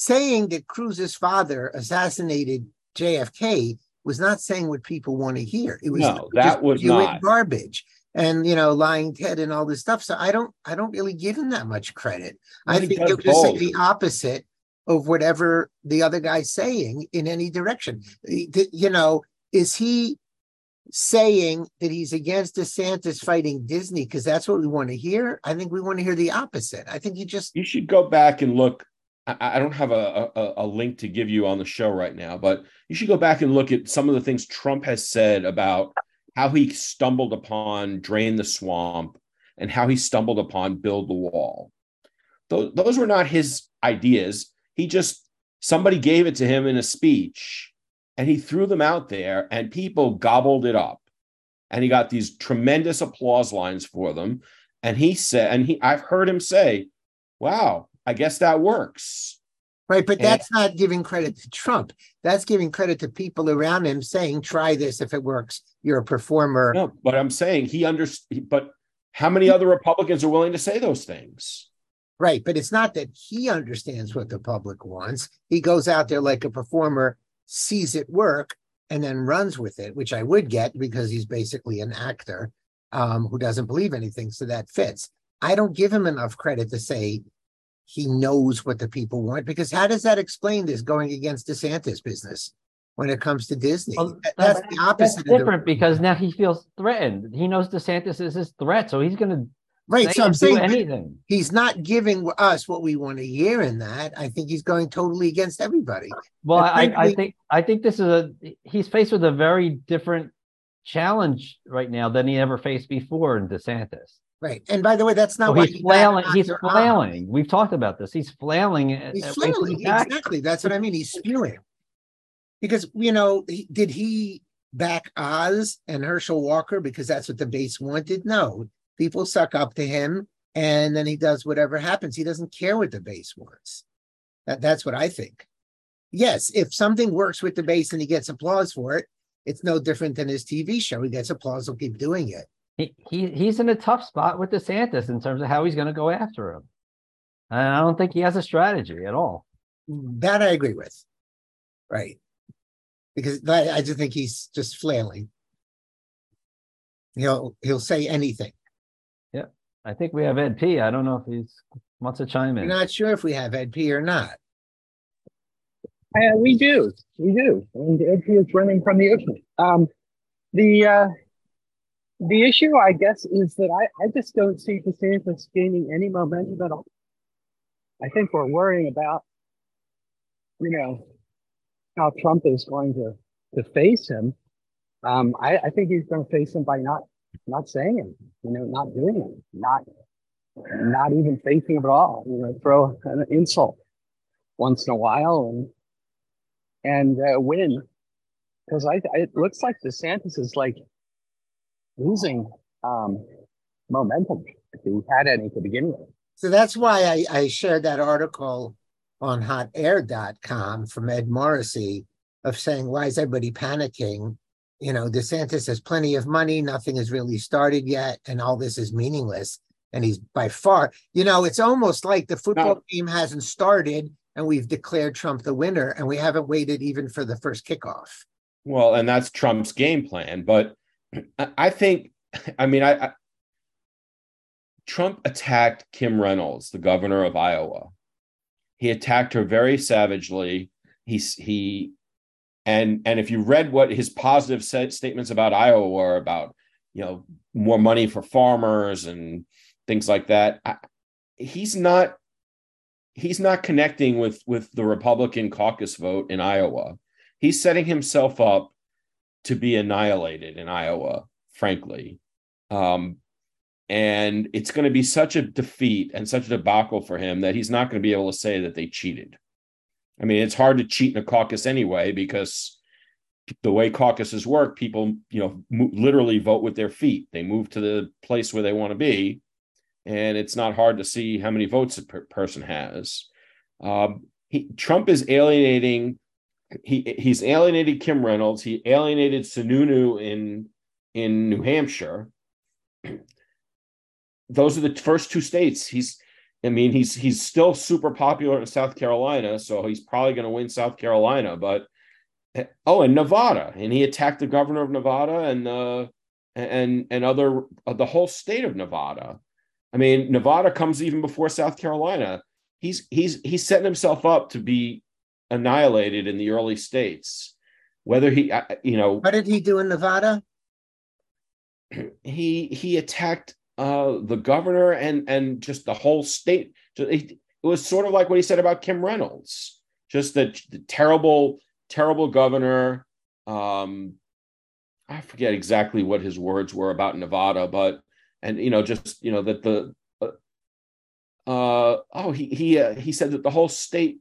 saying that Cruz's father assassinated JFK was not saying what people want to hear. It was no, that was not garbage and you know lying Ted and all this stuff. So I don't I don't really give him that much credit. I think it was the opposite of whatever the other guy's saying in any direction. You know, is he saying that he's against DeSantis fighting Disney because that's what we want to hear? I think we want to hear the opposite. I think he just you should go back and look I, don't have a, a, a link to give you on the show right now, but you should go back and look at some of the things Trump has said about how he stumbled upon drain the swamp and how he stumbled upon build the wall. Those, those were not his ideas. He just somebody gave it to him in a speech and he threw them out there and people gobbled it up. And he got these tremendous applause lines for them. And he said, and he I've heard him say, wow, I guess that works. Right, but and, that's not giving credit to Trump. That's giving credit to people around him saying, "Try this if it works. You're a performer." No, but I'm saying he understands. But how many other Republicans are willing to say those things? Right, but it's not that he understands what the public wants. He goes out there like a performer, sees it work, and then runs with it, which I would get because he's basically an actor um, who doesn't believe anything. So that fits. I don't give him enough credit to say he knows what the people want because how does that explain this going against DeSantis business when it comes to Disney? Well, that's the opposite. That's different the- because now he feels threatened. He knows DeSantis is his threat, so he's going to right. so I'm saying anything. He's not giving us what we want to hear in that. I think he's going totally against everybody. Well, I, I think I think this is a he's faced with a very different challenge right now than he ever faced before in DeSantis. Right. And by the way, that's not oh, he's flailing. He's flailing. We've talked about this. He's flailing. He's flailing. Exactly. That's what I mean. He's spewing. Because, you know, he, did he back Oz and Herschel Walker because that's what the base wanted? No. People suck up to him and then he does whatever happens. He doesn't care what the base wants. That, that's what I think. Yes, if something works with the base and he gets applause for it, it's no different than his TV show. He gets applause, he'll keep doing it he, he's in a tough spot with DeSantis in terms of how he's going to go after him. And I don't think he has a strategy at all. That I agree with. Right. Because I just think he's just flailing. He'll he'll say anything. Yeah. I think we have Ed P. I don't know if he's wants to chime in. I'm not sure if we have Ed P or not. Uh, we do. We do. And Ed P is running from the ocean. Um, the uh, the issue, I guess, is that I, I just don't see DeSantis gaining any momentum at all. I think we're worrying about, you know, how Trump is going to to face him, um, I, I think he's going to face him by not not saying it, you know, not doing it, not not even facing him at all. You know, throw an insult once in a while and and uh, win because I, it looks like DeSantis is like losing um, momentum if he had any to begin with. So that's why I, I shared that article on hotair.com from Ed Morrissey of saying, why is everybody panicking? You know, DeSantis has plenty of money, nothing has really started yet, and all this is meaningless. And he's by far, you know, it's almost like the football no. game hasn't started and we've declared Trump the winner and we haven't waited even for the first kickoff. Well, and that's Trump's game plan. But I think, I mean, I, I Trump attacked Kim Reynolds, the governor of Iowa. He attacked her very savagely. He he, and and if you read what his positive statements about Iowa were about, you know, more money for farmers and things like that, I, he's not he's not connecting with with the Republican caucus vote in Iowa he's setting himself up to be annihilated in Iowa, frankly. Um, and it's going to be such a defeat and such a debacle for him that he's not going to be able to say that they cheated. I mean, it's hard to cheat in a caucus anyway because the way caucuses work, people, you know, mo- literally vote with their feet. They move to the place where they want to be, and it's not hard to see how many votes a per- person has. Um, he, Trump is alienating he he's alienated Kim Reynolds. He alienated Sununu in in New Hampshire. Those are the first two states. He's, I mean, he's he's still super popular in South Carolina, so he's probably going to win South Carolina. But oh, and Nevada, and he attacked the governor of Nevada and uh, and and other uh, the whole state of Nevada. I mean, Nevada comes even before South Carolina. He's he's he's setting himself up to be annihilated in the early states. Whether he, uh, you know, what did he do in Nevada? He he attacked uh, the governor and and just the whole state. It was sort of like what he said about Kim Reynolds, just the, the terrible, terrible governor. Um, I forget exactly what his words were about Nevada, but and you know just you know that the uh, uh oh he he uh, he said that the whole state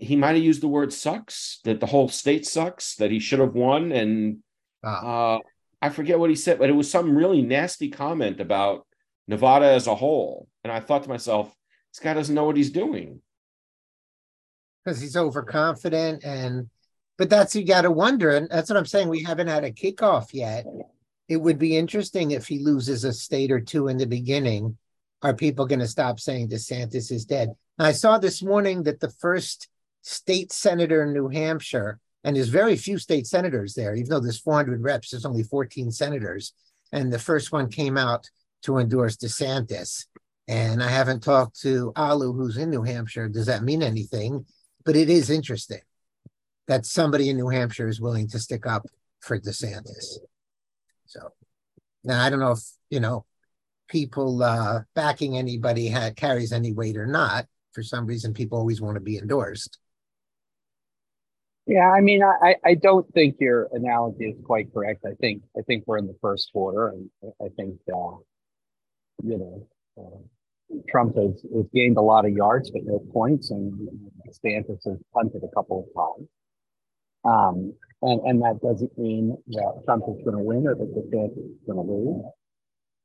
he might have used the word sucks that the whole state sucks that he should have won and ah. uh, i forget what he said but it was some really nasty comment about nevada as a whole. And i thought to myself this guy doesn't know what he's doing. Because he's overconfident and but that's you got to wonder and that's what i'm saying we haven't had a kickoff yet. It would be interesting if he loses a state or two in the beginning are people going to stop saying desantis is dead? I saw this morning that the first state senator in New Hampshire, and there's very few state senators there, even though there's 400 reps, there's only 14 senators. And the first one came out to endorse DeSantis. And I haven't talked to Alu, who's in New Hampshire. Does that mean anything? But it is interesting that somebody in New Hampshire is willing to stick up for DeSantis. So now I don't know if, you know, people uh, backing anybody ha- carries any weight or not for some reason people always want to be endorsed. Yeah, I mean, I, I don't think your analogy is quite correct. I think I think we're in the first quarter, and I think uh, you know uh, Trump has, has gained a lot of yards but no points, and DeSantis has punted a couple of times. Um, and and that doesn't mean that Trump is going to win or that DeSantis is going to lose.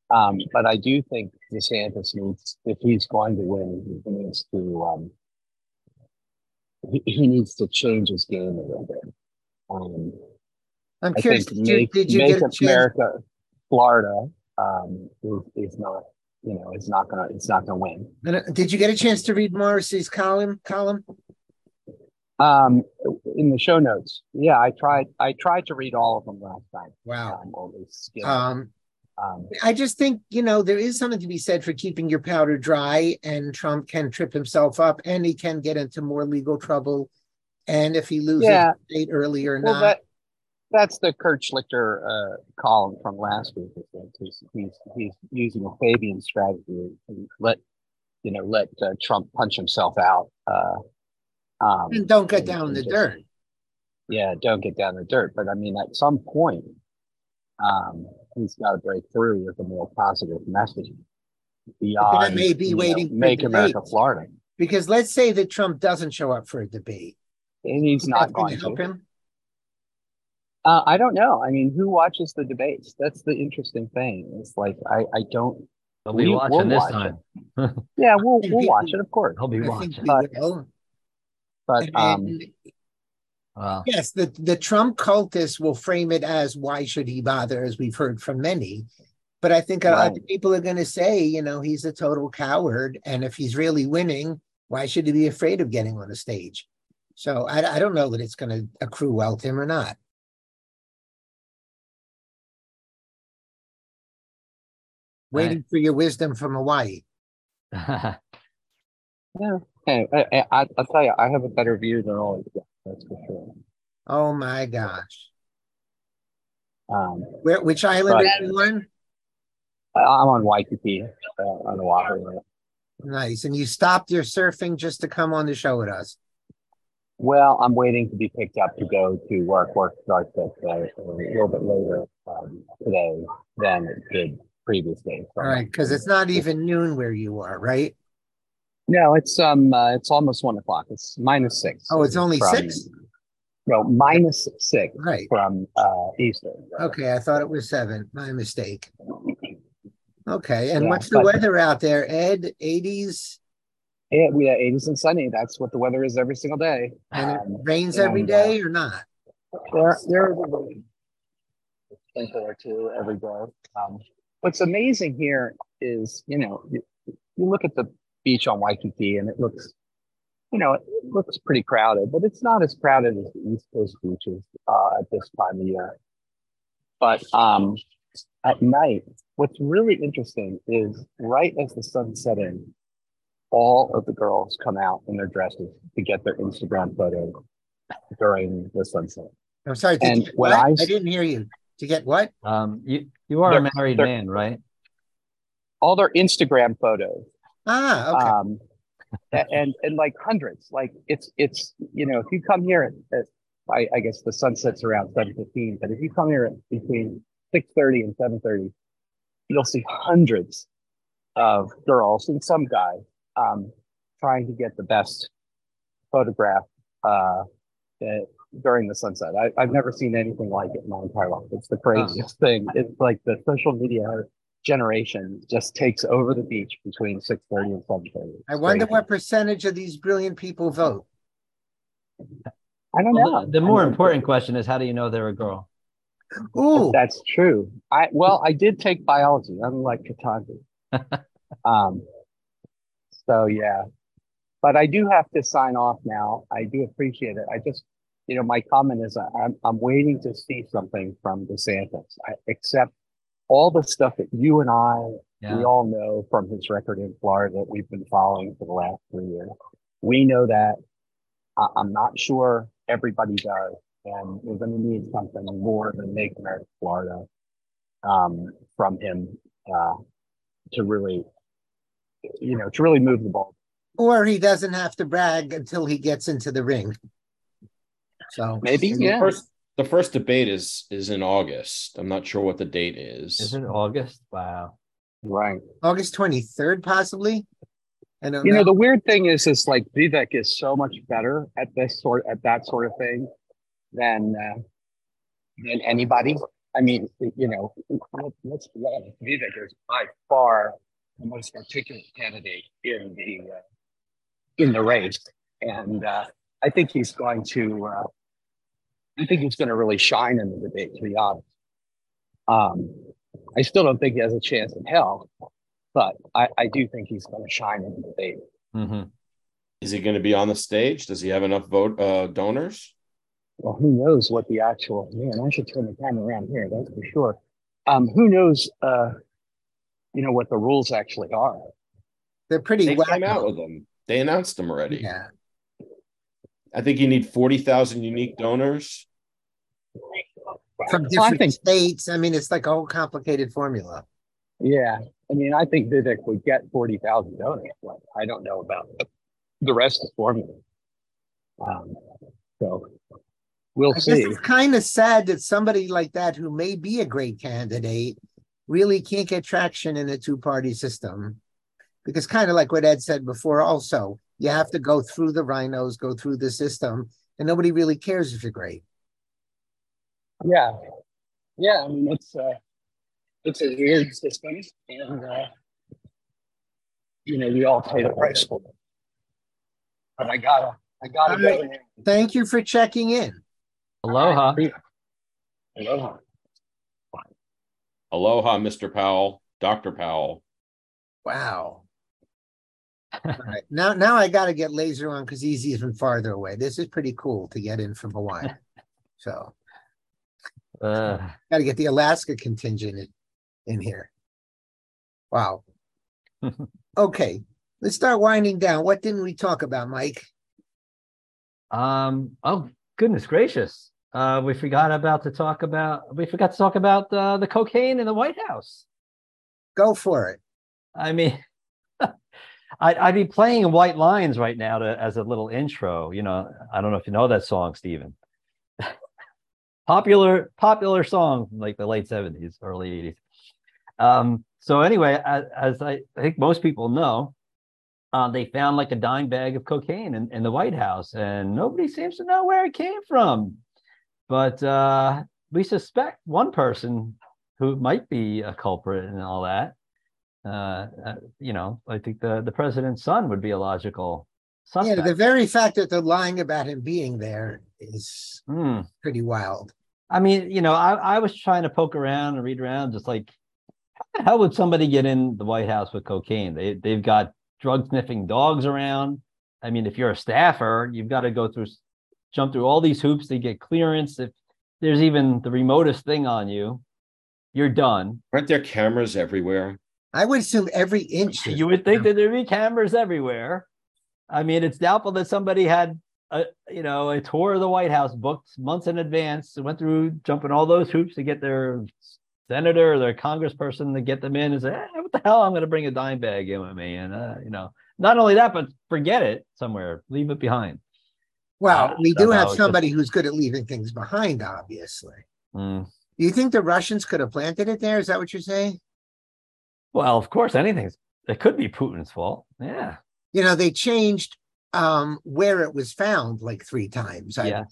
Um, but I do think DeSantis needs, if he's going to win, he needs to um, he, he needs to change his game a little bit. Um, I'm curious. Did you, make, did you make America, Florida, um, is, is not you know it's not gonna it's not gonna win. Did you get a chance to read Morrissey's column? Column? Um, in the show notes. Yeah, I tried. I tried to read all of them last time. Wow. Um, um I just think, you know, there is something to be said for keeping your powder dry, and Trump can trip himself up and he can get into more legal trouble. And if he loses yeah. state early or well, not. That, that's the Kurt Schlichter uh, column from last week. He's, he's, he's using a Fabian strategy and let, you know, let uh, Trump punch himself out. Uh, um, and don't get down in the just, dirt. yeah, don't get down in the dirt. But I mean, at some point, um, he's got to break through with a more positive message beyond that may be waiting know, make America Florida. Because let's say that Trump doesn't show up for a debate, and he's not going to help him. Uh, I don't know. I mean, who watches the debates? That's the interesting thing. It's like I, I don't. They'll be we, watching we'll this watch time. yeah, we'll we'll watch it, of course. I'll be watching. But, but um, Wow. Yes, the, the Trump cultists will frame it as why should he bother, as we've heard from many. But I think a right. lot of people are going to say, you know, he's a total coward. And if he's really winning, why should he be afraid of getting on a stage? So I, I don't know that it's going to accrue well to him or not. Waiting right. for your wisdom from Hawaii. yeah. Hey, I, I, will tell you, I have a better view than all of you. That's for sure. Oh my gosh. Um, Where, which island are you on? I'm on Waikiki, uh, on Oahu. Nice. And you stopped your surfing just to come on the show with us? Well, I'm waiting to be picked up to go to work. Work starts at uh, a little bit later um, today than it did previously. So All right, because it's not even noon where you are, right? No, it's um, uh, it's almost one o'clock. It's minus six. Oh, it's only from, six. No, minus six. Right from uh, Eastern. Okay, I thought it was seven. My mistake. Okay, and yeah, what's the weather out there, Ed? Eighties. Yeah, we have eighties and sunny. That's what the weather is every single day. And um, it rains every and, day uh, or not? There, there's a sprinkle or two every day. Um, what's amazing here is, you know, you, you look at the beach on Waikiki, and it looks, you know, it looks pretty crowded, but it's not as crowded as the East Coast beaches uh, at this time of year. But um, at night, what's really interesting is right as the sun's setting, all of the girls come out in their dresses to get their Instagram photos during the sunset. I'm sorry. and when I, I didn't hear you. To get what? Um, you you are a married man, right? All their Instagram photos Ah, okay. Um, and and like hundreds, like it's it's you know if you come here at, at I, I guess the sun sets around seven fifteen, but if you come here between six thirty and seven thirty, you'll see hundreds of girls and some guys um, trying to get the best photograph uh, during the sunset. I, have never seen anything like it in my entire life. It's the craziest oh. thing. It's like the social media generation just takes over the beach between 6.30 and 7.30. I wonder what percentage of these brilliant people vote. I don't well, know. The, the more important question is how do you know they're a girl? Ooh. That's true. I well, I did take biology, unlike Ketanji. um so yeah. But I do have to sign off now. I do appreciate it. I just you know, my comment is I'm I'm waiting to see something from DeSantis. I accept all the stuff that you and I, yeah. we all know from his record in Florida that we've been following for the last three years. We know that. I- I'm not sure everybody does. And we're going to need something more than Make America Florida um, from him uh, to really, you know, to really move the ball. Or he doesn't have to brag until he gets into the ring. So maybe, yeah. First, the first debate is is in August. I'm not sure what the date is. Is it August? Wow. Right. August 23rd, possibly. I don't you know. know. the weird thing is, is like Vivek is so much better at this sort at that sort of thing than uh, than anybody. I mean, you know, let's be honest. Vivek is by far the most articulate candidate in the uh, in the race, and uh, I think he's going to uh, I think he's going to really shine in the debate, to be honest. Um, I still don't think he has a chance in hell, but I, I do think he's going to shine in the debate. Mm-hmm. Is he going to be on the stage? Does he have enough vote uh, donors? Well, who knows what the actual man? I should turn the camera around here. That's for sure. Um, who knows? Uh, you know what the rules actually are? They're pretty. They came out with them. They announced them already. Yeah. I think you need 40,000 unique donors from different think, states. I mean, it's like a whole complicated formula. Yeah. I mean, I think Vivek would get 40,000 donors. But I don't know about the rest of the formula. Um, so we'll I see. it's kind of sad that somebody like that who may be a great candidate really can't get traction in a two-party system. Because kind of like what Ed said before, also, you have to go through the RINOs, go through the system, and nobody really cares if you're great. Yeah, yeah. I mean, it's uh, it's a weird system, and uh, you know, we all pay the price for it. But I gotta, I gotta All go Thank you for checking in. Aloha. Aloha. Aloha, Mr. Powell, Dr. Powell. Wow. All right. Now now I gotta get laser on because he's even farther away. This is pretty cool to get in from Hawaii. So Uh, gotta get the Alaska contingent in, in here. Wow. Okay, let's start winding down. What didn't we talk about, Mike? um, oh goodness gracious. Uh, we forgot about to talk about we forgot to talk about uh, the cocaine in the White House. Go for it. I mean, I'd, I'd be playing White Lines right now to, as a little intro. You know, I don't know if you know that song, Stephen. popular, popular song from like the late seventies, early eighties. Um, so anyway, as, as I, I think most people know, uh, they found like a dime bag of cocaine in, in the White House, and nobody seems to know where it came from. But uh, we suspect one person who might be a culprit and all that uh, uh, you know, I think the the president's son would be a logical Yeah, the very fact that they're lying about him being there is Hmm. pretty wild. I mean, you know, I, I was trying to poke around and read around, just like, how would somebody get in the White House with cocaine? They they've got drug sniffing dogs around. I mean, if you're a staffer, you've got to go through, jump through all these hoops to get clearance. If there's even the remotest thing on you, you're done. Aren't there cameras everywhere? I would assume every inch. You would think that there'd be cameras everywhere. I mean, it's doubtful that somebody had a you know a tour of the White House booked months in advance, went through jumping all those hoops to get their senator or their congressperson to get them in and say, "Eh, "What the hell? I'm going to bring a dime bag in with me," and uh, you know, not only that, but forget it somewhere, leave it behind. Well, Uh, we do have it's just- somebody who's good at leaving things behind, obviously. Mm. Do you think the Russians could have planted it there? Is that what you're saying? Well, of course, anything's it could be Putin's fault. Yeah, You know, they changed um, where it was found like three times. I-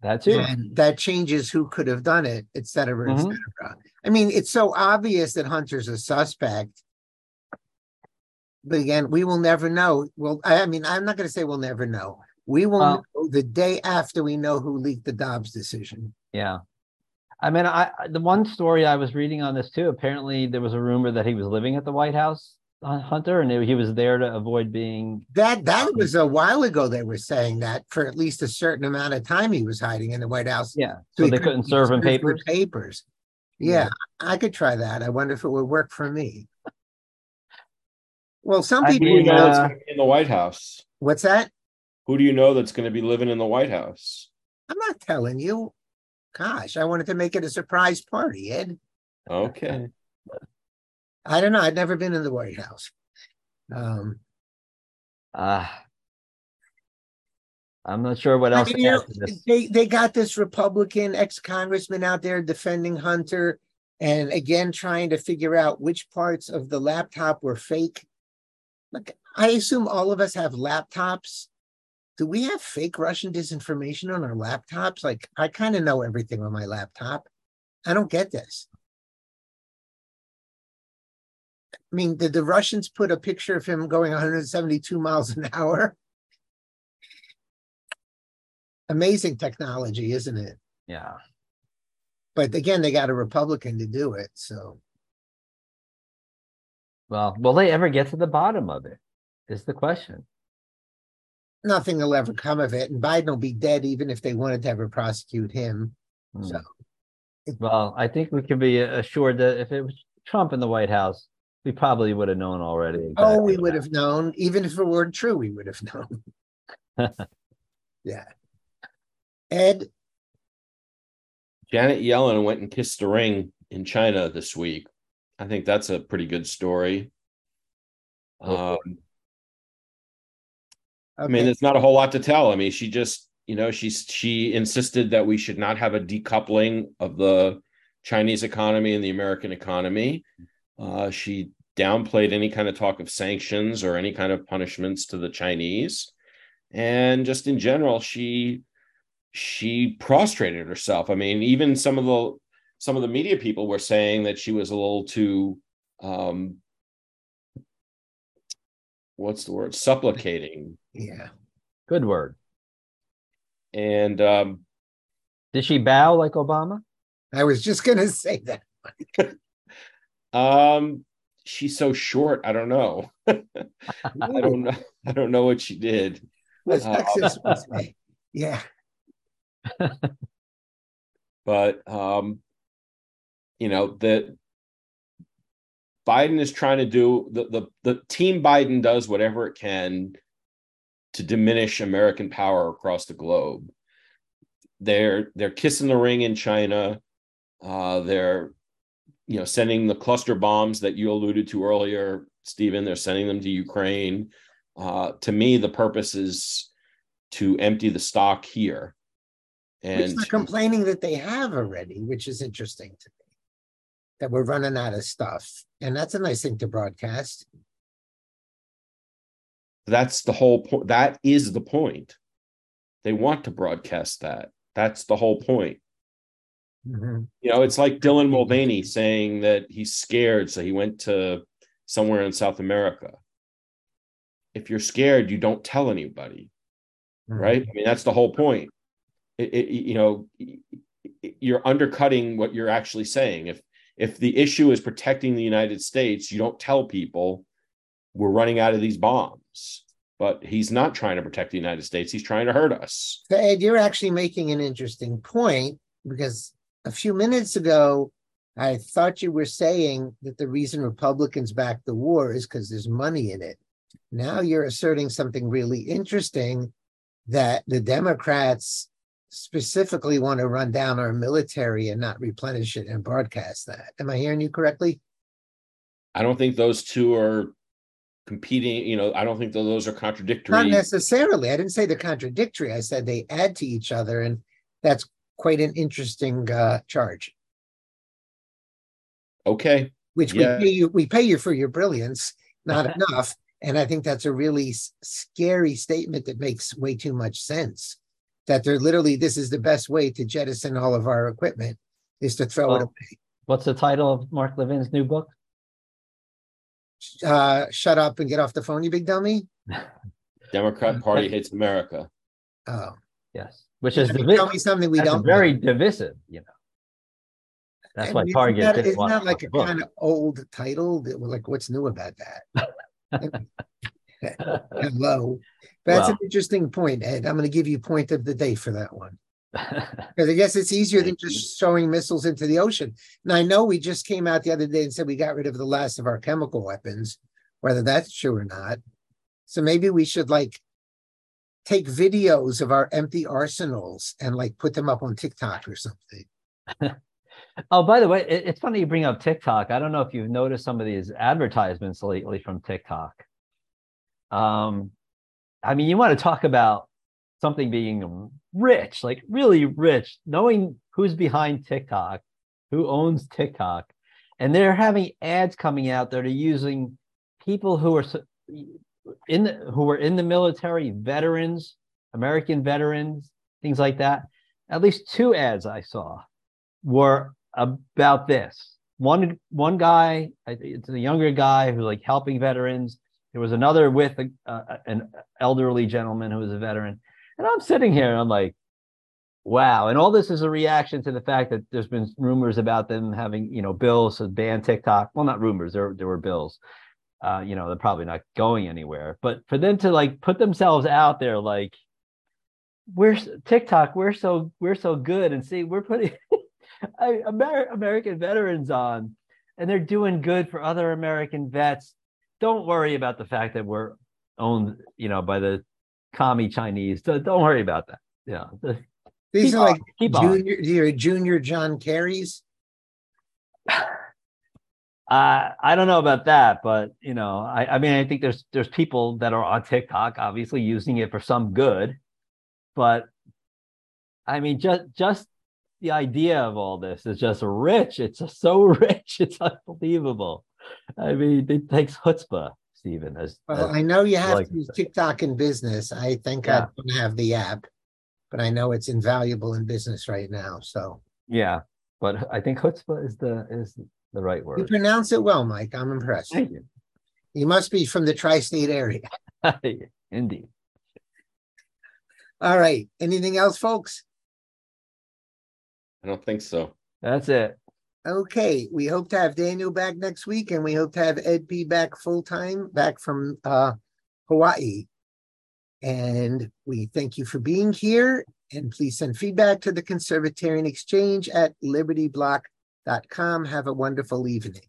that too. And that changes who could have done it, et cetera, et Mhm. cetera. I mean, it's so obvious that Hunter's a suspect. But again, we will never know. Well, I mean, I'm not going to say we'll never know. We will Well- know the day after we know who leaked the Dobbs decision. Yeah. I mean, I I- the one story I was reading on this too. Apparently, there was a rumor that he was living at the White House, uh, Hunter, and he was there to avoid being. That that was a while ago. They were saying that for at least a certain amount of time he was hiding in the White House. Yeah, so so they couldn't couldn't serve him papers. Papers. Yeah. Yeah, I could try that. I wonder if it would work for me. Well, some people. Who do you mean, know uh, in the White House? What's that? Who do you know that's going to be living in the White House? I'm not telling you. Gosh, I wanted to make it a surprise party, Ed. Okay. I don't know. I'd never been in the White House. Um, Uh, I'm not sure what I else mean, to you know, they they got this Republican ex-congressman out there defending Hunter, and again trying to figure out which parts of the laptop were fake. Like, I assume all of us have laptops. Do we have fake Russian disinformation on our laptops? Like, I kind of know everything on my laptop. I don't get this. I mean, did the Russians put a picture of him going 172 miles an hour? Amazing technology, isn't it? Yeah. But again, they got a Republican to do it. So Well, will they ever get to the bottom of it? Is the question. Nothing will ever come of it. And Biden will be dead even if they wanted to ever prosecute him. Hmm. So Well, I think we can be assured that if it was Trump in the White House, we probably would have known already. oh, we would have known. Even if it weren't true, we would have known. yeah. Ed, Janet Yellen went and kissed the ring in China this week. I think that's a pretty good story. Oh, Um, I mean, okay. there's not a whole lot to tell. I mean, she just you know, she's she insisted that we should not have a decoupling of the Chinese economy and the American economy. Uh, she downplayed any kind of talk of sanctions or any kind of punishments to the Chinese, and just in general, she she prostrated herself. I mean, even some of the some of the media people were saying that she was a little too um, what's the word supplicating Yeah. Good word. and um, Did she bow like Obama? I was just going to say that. um she's so short i don't know i don't know i don't know what she did Was Uh, Texas was me. Yeah. but um you know that biden is trying to do the, the the team biden does whatever it can to diminish american power across the globe they're they're kissing the ring in china uh they're you know sending the cluster bombs that you alluded to earlier stephen they're sending them to ukraine uh to me the purpose is to empty the stock here Which and they're complaining that they have already, which is interesting to me. That we're running out of stuff. And that's a nice thing to broadcast. that's the whole point that is the point. They want to broadcast that. That's the whole point. Mhm. you know it's like dylan mulvaney saying that he's scared so he went to somewhere in south america. If you're scared you don't tell anybody right? I mean that's the whole point. It, it, you know you're undercutting what you're actually saying. If if the issue is protecting the united states you don't tell people we're running out of these bombs. But he's not trying to protect the united states. He's trying to hurt us. So Ed, you're actually making an interesting point because a few minutes ago, I thought you were saying that the reason Republicans back the war is because there's money in it. Now you're asserting something really interesting that the Democrats specifically want to run down our military and not replenish it and broadcast that. Am I hearing you correctly? i don't think those two are competing you know i don't think those are contradictory. Not necessarily. I didn't say they're contradictory. I said they add to each other, and that's quite an interesting uh, charge. okay which Yeah. we pay you we pay you for your brilliance not enough and i think that's a really scary statement that makes way too much sense that they're literally this is the best way to jettison all of our equipment is to throw it away. What's the title of Mark Levin's new book? uh shut up and get off the phone you big dummy democrat party hates america oh Yes, which is divi- tell me something we don't very know. divisive. You know, that's And why Target that- didn't isn't want that like a book. kind of old title that, like what's new about that hello that's an interesting point ed i'm going to give you point of the day for that one Because I guess it's easier than just throwing missiles into the ocean. And I know we just came out the other day and said we got rid of the last of our chemical weapons, whether that's true or not. So maybe we should like take videos of our empty arsenals and like put them up on TikTok or something. Oh, by the way, it- it's funny you bring up TikTok. I don't know if you've noticed some of these advertisements lately from TikTok. Um, I mean, you want to talk about something being rich, like really rich, knowing who's behind TikTok, who owns TikTok, and they're having ads coming out that are using people who are in the, who are in the military, veterans, American veterans, things like that. At least two ads I saw were about this. One one guy, it's a younger guy who's like helping veterans. There was another with a, uh, an elderly gentleman who was a veteran, and I'm sitting here and I'm like, wow. And all this is a reaction to the fact that there's been rumors about them having you know bills to ban TikTok. Well, not rumors. There there were bills. Uh, you know, they're probably not going anywhere. But for them to like put themselves out there, like we're TikTok, we're so we're so good, and see, we're putting Amer- American veterans on, and they're doing good for other American vets. Don't worry about the fact that we're owned, you know, by the commie Chinese. Don't, don't worry about that. Yeah, the- These keep are like on, keep on. junior, your junior John Kerry's. Uh, I don't know about that, but you know, I, I mean, I think there's there's people that are on TikTok, obviously using it for some good, but I mean, just just the idea of all this is just rich. It's just so rich. It's unbelievable. I mean, it takes chutzpah, Stephen. As well, as I know you have like to use to say. TikTok in business. I think Yeah. I don't have the app, but I know it's invaluable in business right now. So yeah, but I think chutzpah is the is the right word. you pronounce it well, Mike. I'm impressed. Thank you. You must be from the tri-state area. Indeed. All right. Anything else, folks? I don't think so. That's it. Okay, we hope to have Daniel back next week and we hope to have Ed P back full time, back from uh Hawaii. And we thank you for being here and please send feedback to the Conservatarian Exchange at libertyblock.com. Have a wonderful evening.